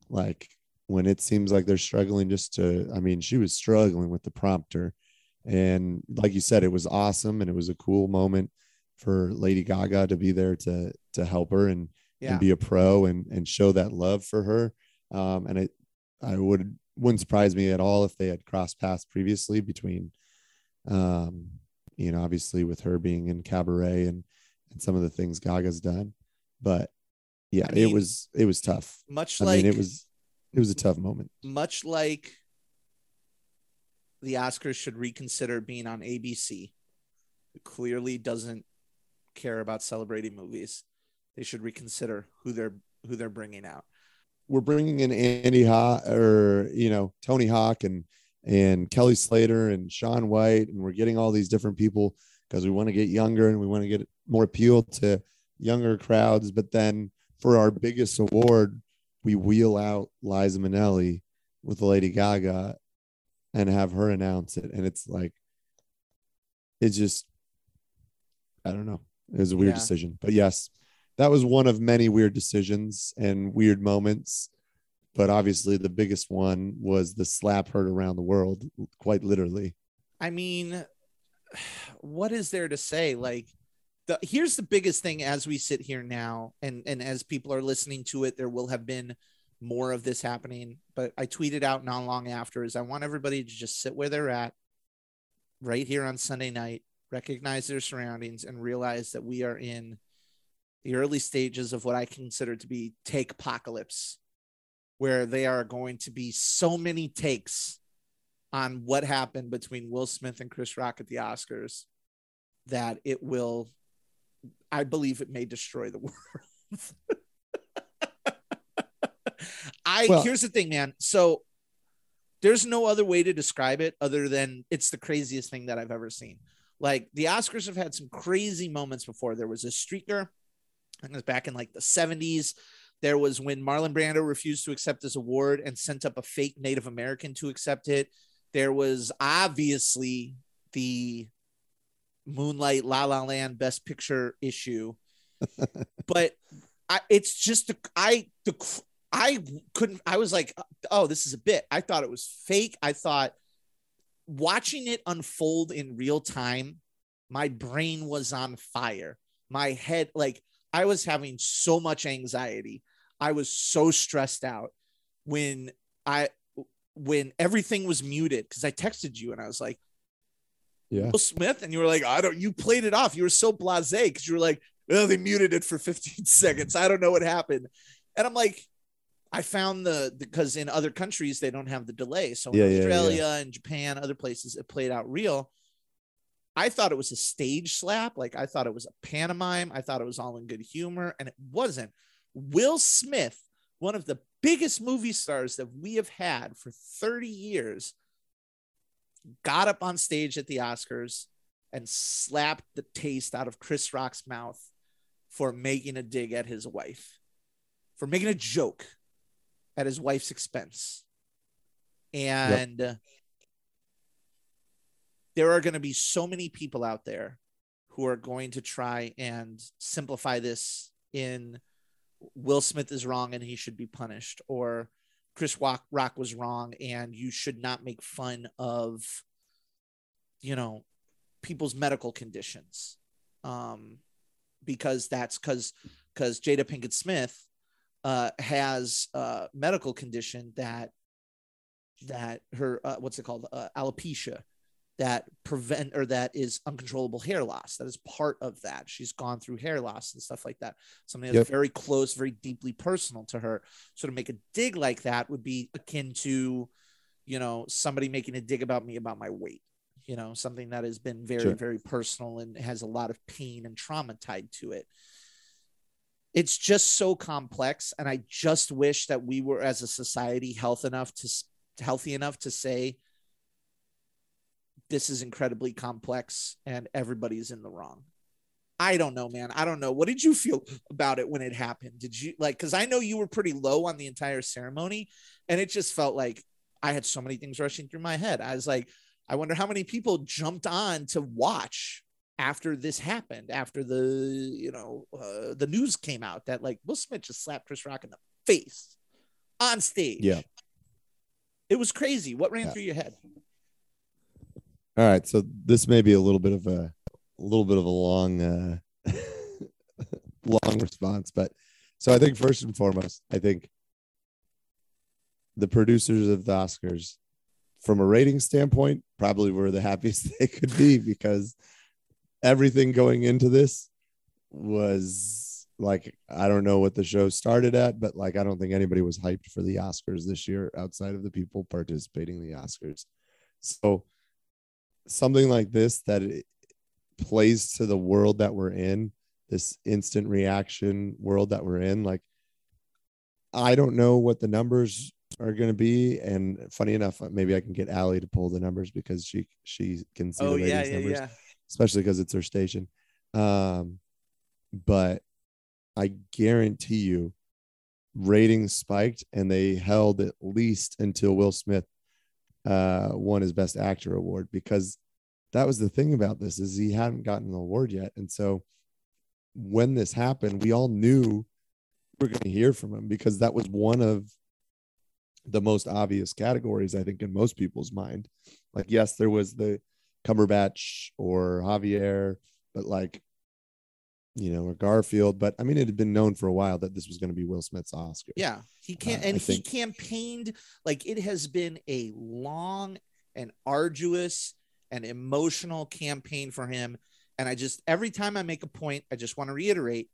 like when it seems like they're struggling just to, I mean, she was struggling with the prompter. And like you said, it was awesome and it was a cool moment for Lady Gaga to be there to to help her and, yeah. and be a pro and and show that love for her. Um, and it I would wouldn't surprise me at all if they had crossed paths previously between um, you know, obviously with her being in cabaret and and some of the things Gaga's done, but yeah, I mean, it was it was tough. Much I like mean, it was it was a tough moment. Much like the Oscars should reconsider being on ABC. It clearly doesn't care about celebrating movies. They should reconsider who they're who they're bringing out. We're bringing in Andy Hawk or you know Tony Hawk and and Kelly Slater and Shaun White, and we're getting all these different people because we want to get younger and we want to get more appeal to younger crowds. But then for our biggest award, we wheel out Liza Minnelli with Lady Gaga and have her announce it. And it's like, it's just, I don't know. It was a weird yeah. decision. But yes, that was one of many weird decisions and weird moments but obviously the biggest one was the slap heard around the world quite literally i mean <sighs> what is there to say like the here's the biggest thing as we sit here now and and as people are listening to it there will have been more of this happening but i tweeted out not long after is i want everybody to just sit where they're at right here on sunday night recognize their surroundings and realize that we are in the early stages of what i consider to be take apocalypse where they are going to be so many takes on what happened between Will Smith and Chris Rock at the Oscars that it will I believe it may destroy the <laughs> world. I Well- here's the thing, man. So there's no other way to describe it other than it's the craziest thing that I've ever seen. Like the Oscars have had some crazy moments before. There was a streaker, I think it was back in like the 70s. There was when Marlon Brando refused to accept his award and sent up a fake Native American to accept it. There was obviously the Moonlight La La Land Best Picture issue, <laughs> but I, it's just the I the I couldn't. I was like, oh, this is a bit. I thought it was fake. I thought watching it unfold in real time, my brain was on fire. My head, like, I was having so much anxiety. I was so stressed out when I when everything was muted because I texted you and I was like, Yeah. Will Smith, and you were like, I don't. You played it off. You were so blasé because you were like, oh, they muted it for 15 <laughs> seconds. I don't know what happened, and I'm like, I found the because in other countries they don't have the delay. So in Yeah, yeah, Australia and Japan, other places, it played out real. I thought it was a stage slap. Like I thought it was a pantomime. I thought it was all in good humor, and it wasn't. Will Smith, one of the biggest movie stars that we have had for 30 years, got up on stage at the Oscars and slapped the taste out of Chris Rock's mouth for making a dig at his wife, for making a joke at his wife's expense. And there are going to be so many people out there who are going to try and simplify this in Will Smith is wrong and he should be punished, or Chris Rock, Rock was wrong and you should not make fun of, you know, people's medical conditions. Um, because that's because because Jada Pinkett Smith uh, has a medical condition that that her uh, what's it called uh, alopecia that prevent or that is uncontrollable hair loss. That is part of that. She's gone through hair loss and stuff like that. Something that's Yep. very close, very deeply personal to her. So to make a dig like that would be akin to, you know, somebody making a dig about me about my weight. You know, something that has been very, Sure. very personal and has a lot of pain and trauma tied to it. It's just so complex, and I just wish that we were, as a society, health enough to healthy enough to say this is incredibly complex and everybody's in the wrong. I don't know, man. I don't know. What did you feel about it when it happened? Did you like, because I know you were pretty low on the entire ceremony, and it just felt like I had so many things rushing through my head. I was like, I wonder how many people jumped on to watch after this happened, after the, you know, uh, the news came out that like Will Smith just slapped Chris Rock in the face on stage. Yeah. It was crazy. What ran Yeah. through your head? All right. So this may be a little bit of a, a little bit of a long, uh, <laughs> long response, but so I think first and foremost, I think the producers of the Oscars, from a rating standpoint, probably were the happiest <laughs> they could be because everything going into this was like I don't know what the show started at, but like I don't think anybody was hyped for the Oscars this year outside of the people participating in the Oscars. So something like this that it plays to the world that we're in, this instant reaction world that we're in, like I don't know what the numbers are going to be and funny enough maybe I can get Allie to pull the numbers because she she can see Oh the yeah, yeah, numbers yeah. Especially because it's their station. Um, but I guarantee you, ratings spiked and they held at least until Will Smith uh, won his Best Actor award because that was the thing about this is he hadn't gotten an award yet, and so when this happened, we all knew we are going to hear from him because that was one of the most obvious categories I think in most people's mind. Like, yes, there was the Cumberbatch or Javier, but like, you know, or Garfield. But I mean, it had been known for a while that this was going to be Will Smith's Oscar. Yeah, he can't, Uh, and I he think- campaigned like it has been a long and arduous and emotional campaign for him. And I just every time I make a point, I just want to reiterate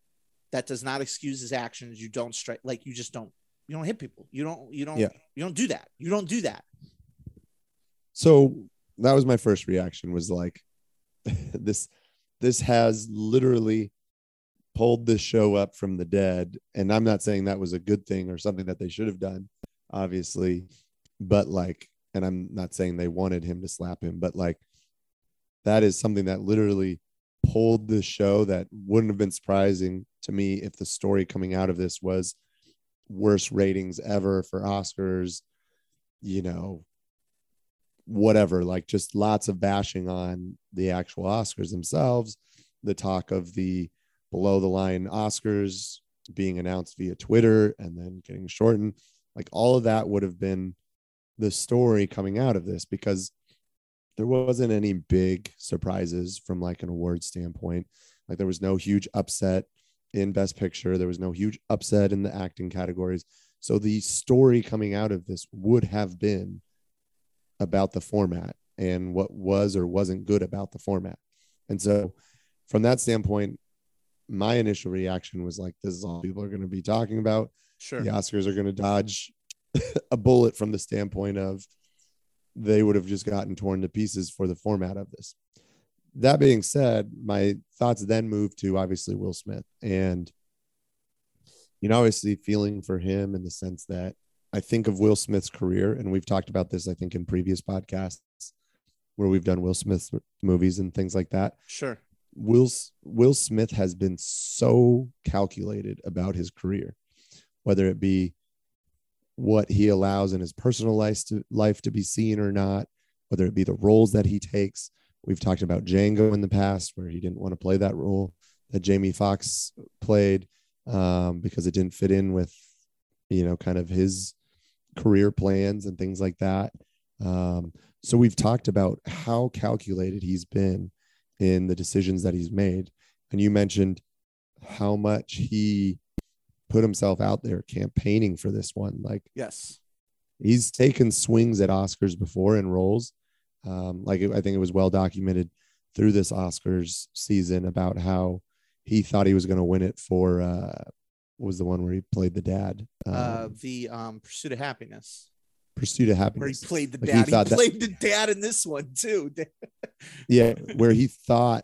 that does not excuse his actions. You don't strike like you just don't you don't hit people. You don't you don't Yeah. you don't do that. You don't do that. So that was my first reaction was like, <laughs> this, this has literally pulled this show up from the dead. And I'm not saying that was a good thing or something that they should have done, obviously, but like, and I'm not saying they wanted him to slap him, but like, that is something that literally pulled the show that wouldn't have been surprising to me if the story coming out of this was worst ratings ever for Oscars, you know, whatever, like just lots of bashing on the actual Oscars themselves, the talk of the below the line Oscars being announced via Twitter and then getting shortened. Like all of that would have been the story coming out of this because there wasn't any big surprises from like an award standpoint. Like there was no huge upset in best picture, there was no huge upset in the acting categories. So the story coming out of this would have been about the format and what was or wasn't good about the format. And so from that standpoint, my initial reaction was like, this is all people are going to be talking about. Sure. The Oscars are going to dodge <laughs> a bullet from the standpoint of they would have just gotten torn to pieces for the format of this. That being said, my thoughts then moved to obviously Will Smith and you know, obviously feeling for him in the sense that I think of Will Smith's career, and we've talked about this, I think, in previous podcasts where we've done Will Smith movies and things like that. Sure. Will Will Smith has been so calculated about his career, whether it be what he allows in his personal life to life to be seen or not, whether it be the roles that he takes. We've talked about Django in the past, where he didn't want to play that role that Jamie Foxx played um, because it didn't fit in with, you know, kind of his career plans and things like that. Um, so we've talked about how calculated he's been in the decisions that he's made. And you mentioned how much he put himself out there campaigning for this one. Like, yes, he's taken swings at Oscars before in roles. Um, like, I think it was well documented through this Oscars season about how he thought he was going to win it for, uh, was the one where he played the dad? Um, uh, the um, Pursuit of Happiness. Pursuit of Happiness. Where he played the like dad. He, he played that, the dad in this one too. <laughs> yeah, where he thought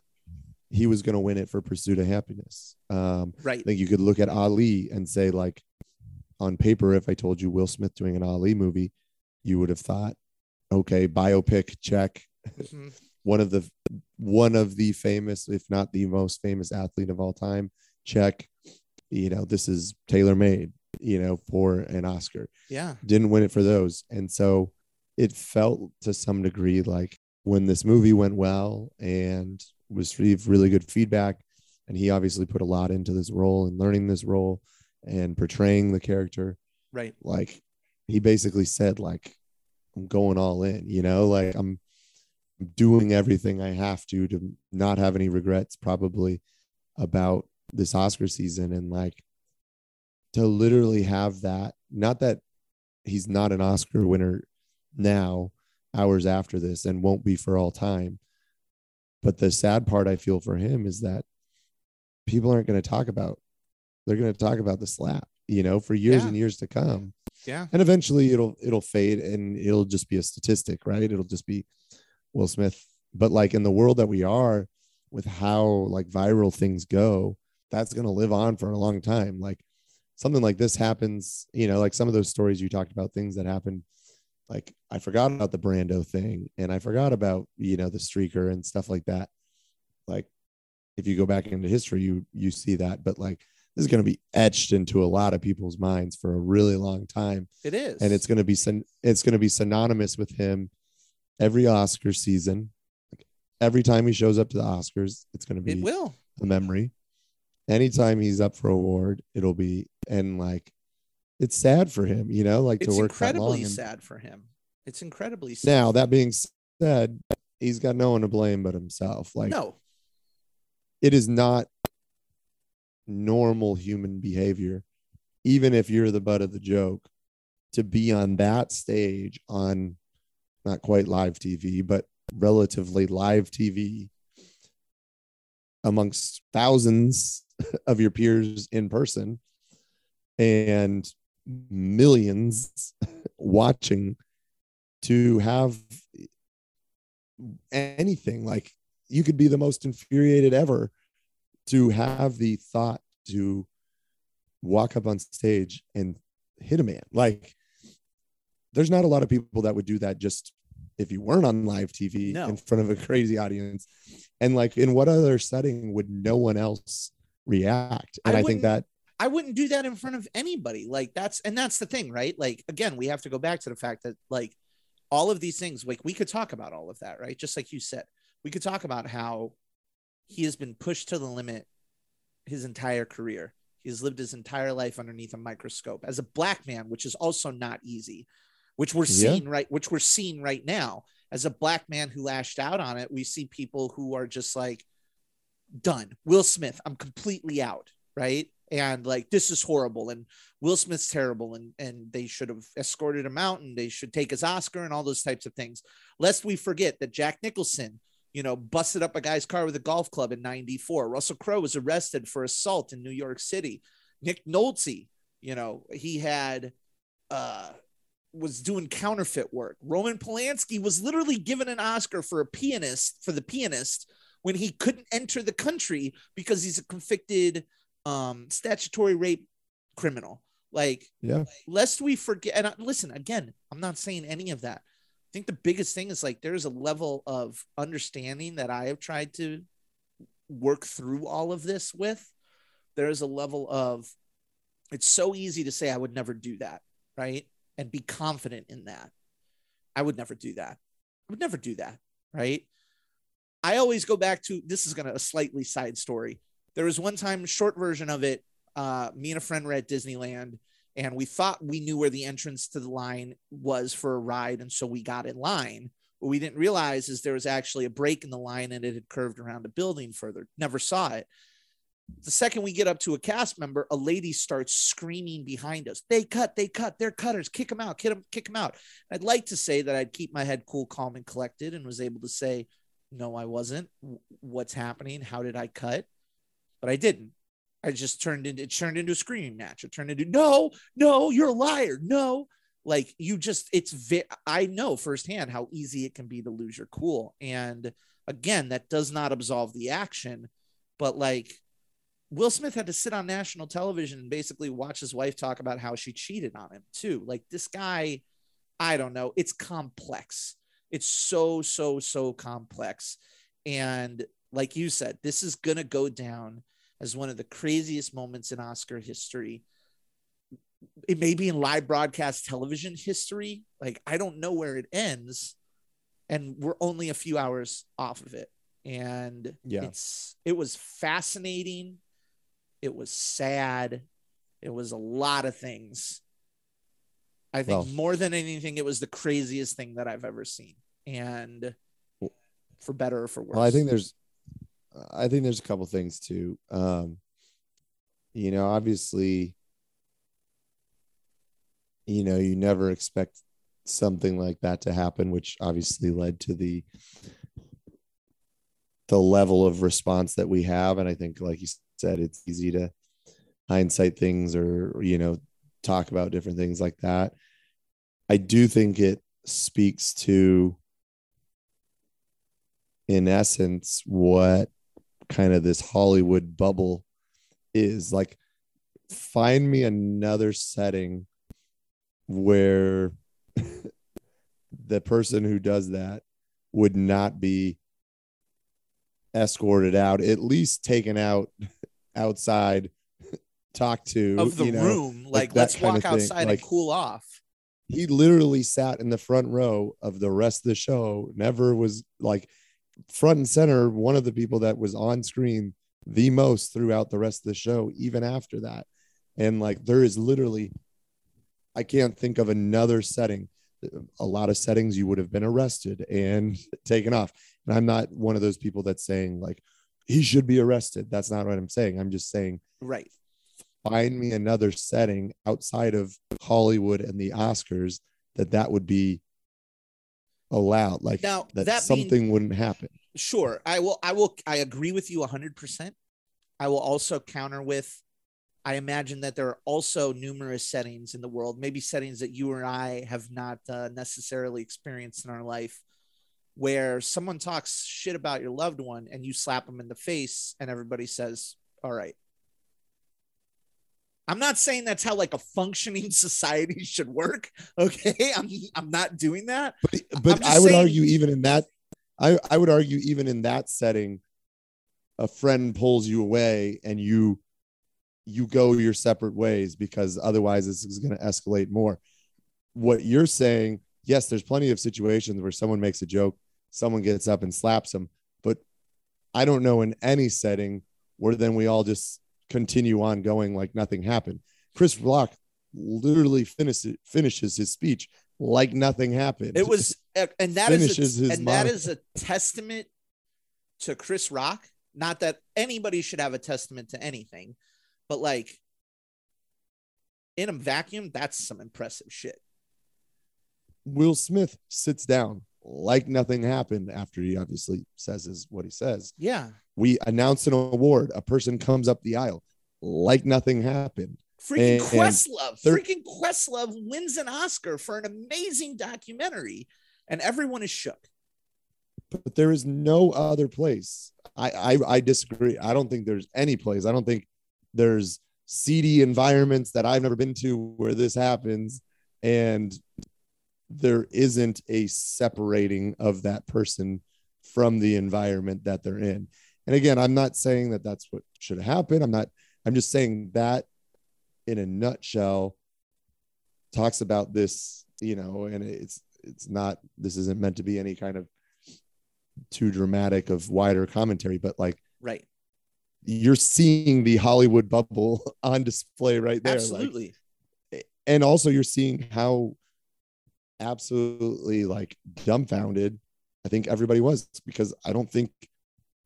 he was going to win it for Pursuit of Happiness. Um, right. I think you could look at Ali and say, like, on paper, if I told you Will Smith doing an Ali movie, you would have thought, okay, biopic check. Mm-hmm. <laughs> one of the one of the famous, if not the most famous athlete of all time, check. You know, this is tailor made you know, for an Oscar. Yeah. Didn't win it for those. And so it felt to some degree like when this movie went well and received really good feedback, and he obviously put a lot into this role and learning this role and portraying the character. Right. Like he basically said, like, I'm going all in, you know, like I'm doing everything I have to to not have any regrets probably about this Oscar season. And like to literally have that, not that he's not an Oscar winner now, hours after this, and won't be for all time. But the sad part I feel for him is that people aren't going to talk about, they're going to talk about the slap, you know, for years yeah. and years to come. Yeah. And eventually it'll, it'll fade and it'll just be a statistic, right? It'll just be Will Smith. But like in the world that we are with how like viral things go, that's going to live on for a long time. Like something like this happens, you know, like some of those stories you talked about, things that happen, like I forgot about the Brando thing and I forgot about, you know, the streaker and stuff like that. Like if you go back into history, you you see that, but like this is going to be etched into a lot of people's minds for a really long time. It is. And it's going to be it's going to be synonymous with him every Oscar season. Like every time he shows up to the Oscars, it's going to be it will a memory anytime he's up for award, it'll be and like it's sad for him, you know, like it's to work It's incredibly sad for him. It's incredibly sad. Now that being said, he's got no one to blame but himself. Like no, it is not normal human behavior, even if you're the butt of the joke, to be on that stage on not quite live TV, but relatively live TV amongst thousands <laughs> of your peers in person and millions <laughs> watching to have anything like you could be the most infuriated ever to have the thought to walk up on stage and hit a man. Like, there's not a lot of people that would do that just if you weren't on live TV No. in front of a crazy audience. And like, in what other setting would no one else react? And I I, think that I wouldn't do that in front of anybody. Like that's and that's the thing, right? Like again, we have to go back to the fact that like all of these things, like we could talk about all of that, right? Just like you said, we could talk about how he has been pushed to the limit his entire career. He has lived his entire life underneath a microscope as a black man, which is also not easy, which we're Yeah. seeing right, which we're seeing right now. As a black man who lashed out on it, we see people who are just like done. Will Smith, I'm completely out, right? And like this is horrible, and Will Smith's terrible, and and they should have escorted him out, and they should take his Oscar, and all those types of things. Lest we forget that Jack Nicholson, you know, busted up a guy's car with a golf club in '94. Russell Crowe was arrested for assault in New York City. Nick Nolte, you know, he had uh was doing counterfeit work. Roman Polanski was literally given an Oscar for a pianist for the pianist when he couldn't enter the country because he's a convicted um statutory rape criminal. Like yeah, lest we forget and I, listen again i'm not saying any of that i think the biggest thing is like there's a level of understanding that i have tried to work through all of this with there's a level of it's so easy to say i would never do that right and be confident in that. I would never do that. I would never do that right? I always go back to this is going to a slightly side story. There was one time short version of it uh, me and a friend were at disneyland and we thought we knew where the entrance to the line was for a ride and so we got in line. What we didn't realize is there was actually a break in the line and it had curved around a building further. Never saw it the second we get up to a cast member a lady starts screaming behind us they cut they cut they're cutters kick them out kick them kick them out i'd like to say that i'd keep my head cool calm and collected and was able to say no i wasn't what's happening how did i cut but i didn't I just turned into it turned into a screaming match. It turned into no, no, you're a liar. No, like you just it's vi- I know firsthand how easy it can be to lose your cool. And again, that does not absolve the action, but like Will Smith had to sit on national television and basically watch his wife talk about how she cheated on him too. Like this guy, I don't know. It's complex. It's so so so complex. And like you said, this is gonna go down as one of the craziest moments in Oscar history. It may be in live broadcast television history. Like, I don't know where it ends. And we're only a few hours off of it. And Yeah. it's it was fascinating. It was sad. It was a lot of things. I think Well- more than anything, it was the craziest thing that I've ever seen. And for better or for worse. Well, I think there's, I think there's a couple things too. Um, you know, obviously, you know, you never expect something like that to happen, which obviously led to the the level of response that we have. And I think, like you said, it's easy to hindsight things or you know talk about different things like that. I do think it speaks to in essence what kind of this Hollywood bubble is like find me another setting where <laughs> the person who does that would not be escorted out at least taken out outside <laughs> talked to of the you know room, like like, let's walk outside like- and cool off. he literally sat in the front row of the rest of the show never was like front and center one of the people that was on screen the most throughout the rest of the show even after that and like there is literally i can't think of another setting a lot of settings you would have been arrested and <laughs> taken off and i'm not one of those people that's saying like he should be arrested that's not what i'm saying i'm just saying Right. find me another setting outside of Hollywood and the Oscars that that would be allowed like Now, that, that something wouldn't happen Sure. I will I will I agree with you 100%. I will also counter with I imagine that there are also numerous settings in the world, maybe settings that you or I have not uh, necessarily experienced in our life where someone talks shit about your loved one and you slap them in the face and everybody says, "All right." I'm not saying that's how like a functioning <laughs> society should work. <laughs> Okay. I'm I'm not doing that. But, but I would saying- argue even in that, I, I would argue even in that setting, a friend pulls you away and you you go your separate ways because otherwise this is going to escalate more. What you're saying, yes, there's plenty of situations where someone makes a joke, someone gets up and slaps them, but I don't know in any setting where then we all just continue on going like nothing happened. Chris Rock literally finishes finishes his speech like nothing happened. It was and that is a, his and that is a testament to Chris Rock. Not that anybody should have a testament to anything, but like in a vacuum, that's some impressive shit. Will Smith sits down like nothing happened after he obviously says is what he says. Yeah. We announce an award. A person comes up the aisle like nothing happened. Freaking And- Questlove. there- freaking Questlove wins an Oscar for an amazing documentary, and everyone is shook. But there is no other place. I, I I disagree. I don't think there's any place. I don't think there's seedy environments that I've never been to where this happens, and there isn't a separating of that person from the environment that they're in. And again, I'm not saying that that's what should happen. I'm not. I'm just saying that in a nutshell talks about this, you know, and it's it's not. This isn't meant to be any kind of too dramatic of wider commentary, but like Right. You're seeing the Hollywood bubble <laughs> on display right there. Like, Absolutely. and also you're seeing how absolutely like dumbfounded I think everybody was because I don't think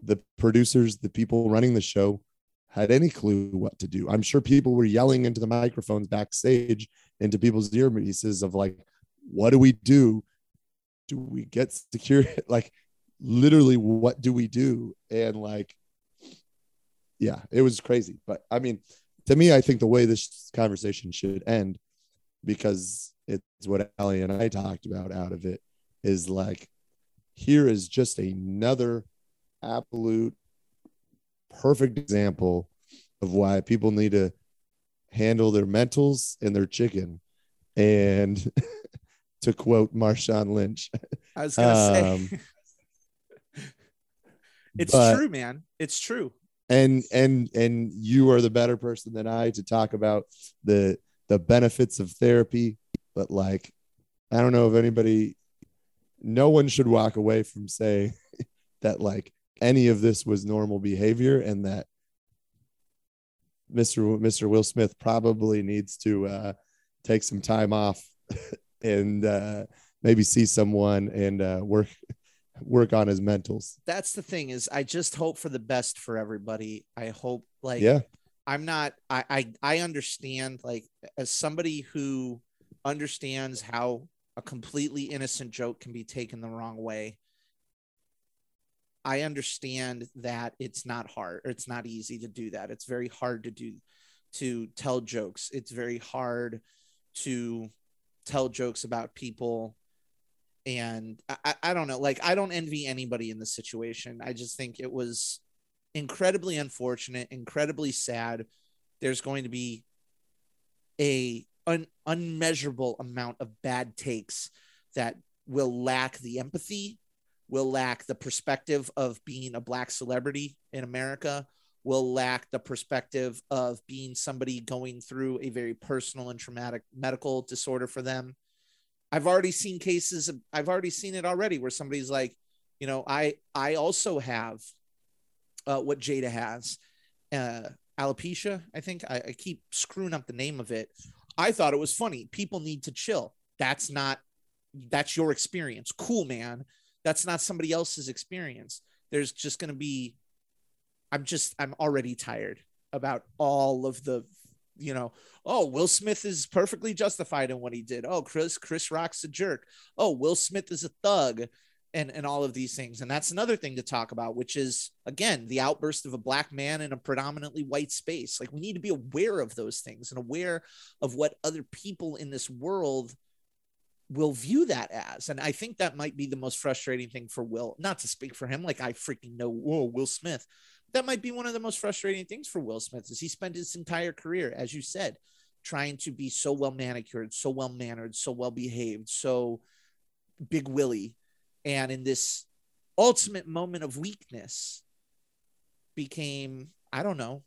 the producers, the people running the show had any clue what to do. I'm sure people were yelling into the microphones backstage into people's earpieces of like, what do we do? Do we get security? <laughs> Like literally what do we do? And like, yeah, it was crazy. But I mean, to me, I think the way this conversation should end, because it's what Ellie and I talked about out of it, is like, here is just another absolute perfect example of why people need to handle their mentals and their chicken. And <laughs> to quote Marshawn Lynch, I was gonna Um, say <laughs> it's but- true, man. It's true. And and and you are the better person than I to talk about the the benefits of therapy. But like, I don't know if anybody, no one should walk away from saying <laughs> that like any of this was normal behavior and that Mr. Mr. Will Smith probably needs to uh, take some time off <laughs> and uh, maybe see someone and uh, work work on his mentals. That's the thing is I just hope for the best for everybody. I hope like Yeah, I'm not I, I I understand like as somebody who understands how a completely innocent joke can be taken the wrong way. I understand that it's not hard or it's not easy to do that. It's very hard to do to tell jokes. It's very hard to tell jokes about people and I, I- don't know like i don't envy anybody in this situation. I just think it was incredibly unfortunate incredibly sad. There's going to be a un, unmeasurable amount of bad takes that will lack the empathy will lack the perspective of being a black celebrity in america will lack the perspective of being somebody going through a very personal and traumatic medical disorder for them I've already seen cases. Of, I've already seen it already where somebody's like, you know, I I also have uh, what Jada has, uh, alopecia. I think I, I keep screwing up the name of it. I thought it was funny. People need to chill. That's not. That's your experience. Cool, man. That's not somebody else's experience. There's just going to be. I'm just. I'm already tired about all of the you know, oh, Will Smith is perfectly justified in what he did. Oh, Chris Chris Rock's a jerk. Oh, Will Smith is a thug, and and all of these things. And that's another thing to talk about, which is again the outburst of a black man in a predominantly white space. Like we need to be aware of those things and aware of what other people in this world will view that as. And I think that might be the most frustrating thing for Will. Not to speak for him, like I freaking know whoa, Will Smith, that might be one of the most frustrating things for Will Smith is he spent his entire career, as you said, trying to be so well manicured, so well mannered, so well behaved, so big willy. And in this ultimate moment of weakness, became, I don't know,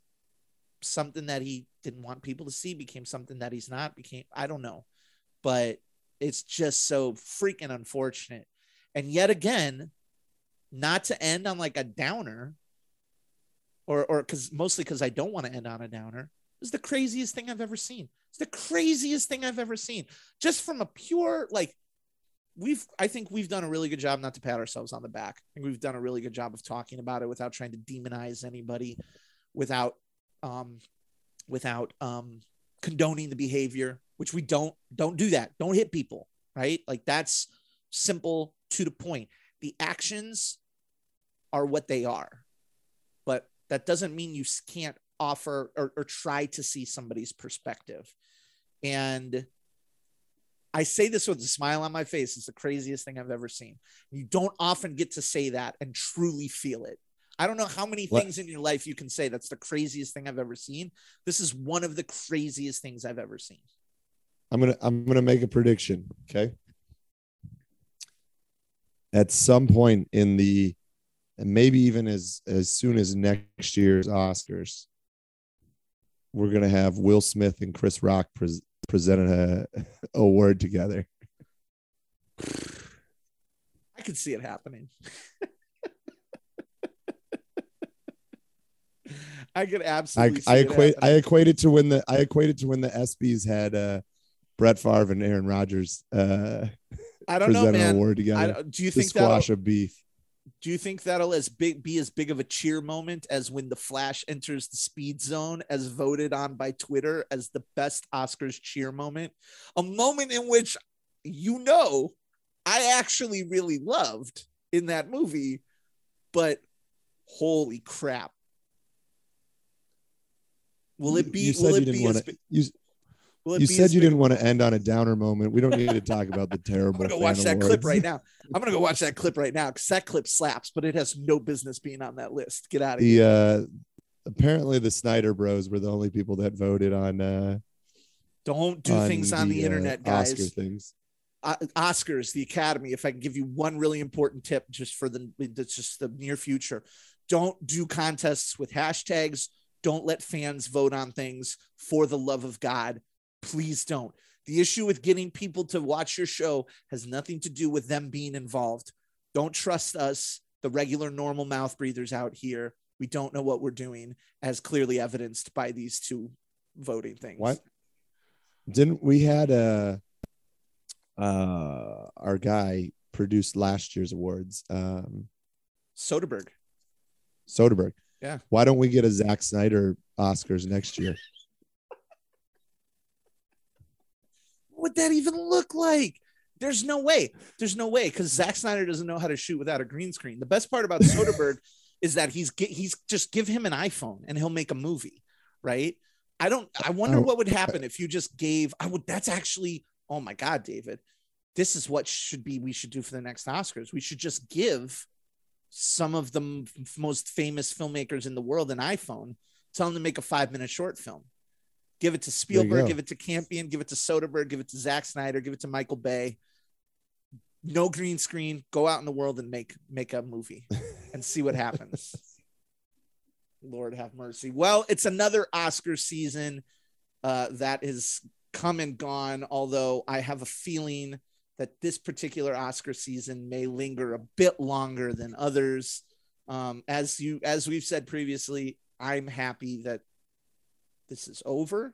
something that he didn't want people to see, became something that he's not, became, I don't know. But it's just so freaking unfortunate. And yet again, not to end on like a downer, or or because mostly because I don't want to end on a downer. Is the craziest thing I've ever seen. It's the craziest thing I've ever seen. Just from a pure like we've I think we've done a really good job not to pat ourselves on the back. I think we've done a really good job of talking about it without trying to demonize anybody, without um without um condoning the behavior, which we don't don't do that. Don't hit people, right? Like that's simple to the point. The actions are what they are. That doesn't mean you can't offer or, or try to see somebody's perspective. And I say this with a smile on my face. It's the craziest thing I've ever seen. You don't often get to say that and truly feel it. I don't know how many What- things in your life you can say that's the craziest thing I've ever seen. This is one of the craziest things I've ever seen. I'm gonna I'm gonna make a prediction. Okay. At some point in the, and maybe even as as soon as next year's Oscars, we're gonna have Will Smith and Chris Rock pres presenting a <laughs> award together. <sighs> I could see it happening. <laughs> I could absolutely. I see it equate I equated to when the I equated to when the ESPYS had uh Brett Favre and Aaron Rodgers uh I don't know, present an man. award I together. don't, do you think squash of beef. Do you think that'll as big be as big of a cheer moment as when the Flash enters the speed zone as voted on by Twitter as the best Oscars cheer moment? A moment in which you know I actually really loved in that movie, but holy crap. Will it be You will you it didn't be as to. You, will it you said you big- didn't want to end on a downer moment. We don't need to talk about the <laughs> terrible. <laughs> I'm gonna go watch that clip right now. I'm gonna go watch that clip right now because that clip slaps, but it has no business being on that list. Get out of here. The uh, apparently the Snyder Bros were the only people that voted on uh, Don't do things on the, uh, internet, guys. Oscar things. uh, Oscars, the Academy. If I can give you one really important tip, just for the that's just the near future, don't do contests with hashtags. Don't let fans vote on things for the love of God. Please don't. The issue with getting people to watch your show has nothing to do with them being involved. Don't trust us, the regular normal mouth breathers out here. We don't know what we're doing, as clearly evidenced by these two voting things. What? Didn't we had uh, uh, our guy produced last year's awards, um, Soderbergh. Soderbergh. Yeah. Why don't we get a Zack Snyder Oscars next year? what would that even look like? There's no way. There's no way because Zack Snyder doesn't know how to shoot without a green screen. The best part about Soderbergh <laughs> is that he's he's just give him an iPhone and he'll make a movie, right? I don't. I wonder Oh. what would happen if you just gave. I would. That's actually. Oh my God, David, this is what should be. We should do for the next Oscars. We should just give some of the m- most famous filmmakers in the world an iPhone, tell them to make a five minute short film. Give it to Spielberg, give it to Campion, give it to Soderbergh, give it to Zack Snyder, give it to Michael Bay. No green screen. Go out in the world and make make a movie <laughs> and see what happens. Lord have mercy. Well, it's another Oscar season uh, that is come and gone. Although I have a feeling that this particular Oscar season may linger a bit longer than others. Um, as you as we've said previously, I'm happy that this is over.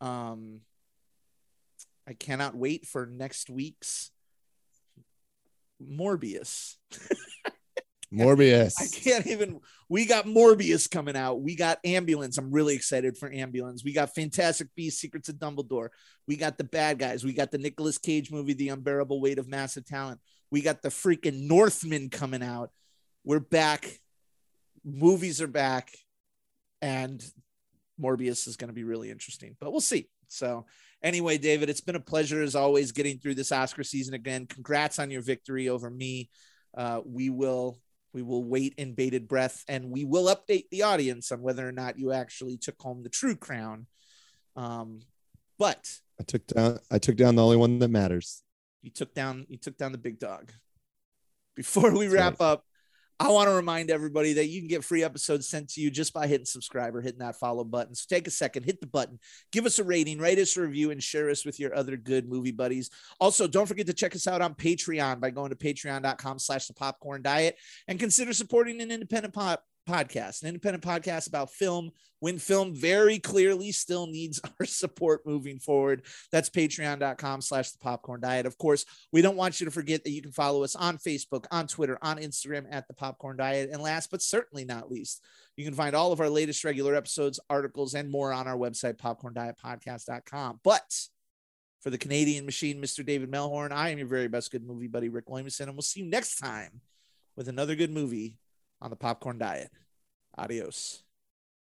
Um, I cannot wait for next week's Morbius. <laughs> Morbius. I can't even. We got Morbius coming out. We got Ambulance. I'm really excited for Ambulance. We got Fantastic Beasts: Secrets of Dumbledore. We got the bad guys. We got the Nicolas Cage movie, The Unbearable Weight of Massive Talent. We got the freaking Northman coming out. We're back. Movies are back, and Morbius is going to be really interesting. But we'll see. So anyway, David, it's been a pleasure as always getting through this Oscar season again. Congrats on your victory over me. Uh, we will We will wait in bated breath and we will update the audience on whether or not you actually took home the true crown. Um, but I took down I took down the only one that matters. you took down you took down the big dog. Before we That's wrap up, I want to remind everybody that you can get free episodes sent to you just by hitting subscribe or hitting that follow button. So take a second, hit the button, give us a rating, rate us a review, and share us with your other good movie buddies. Also, don't forget to check us out on Patreon by going to patreon.com slash the popcorn diet and consider supporting an independent pop podcast, an independent podcast about film when film very clearly still needs <laughs> our support moving forward. That's patreon.com slash the popcorn diet. Of course, we don't want you to forget that you can follow us on Facebook, on Twitter, on Instagram at the popcorn diet. And last but certainly not least, you can find all of our latest regular episodes, articles, and more on our website, popcorndietpodcast.com. But for the Canadian machine, Mr. David Melhorn, I am your very best good movie buddy, Rick Williamson, and we'll see you next time with another good movie on the popcorn diet. Adios.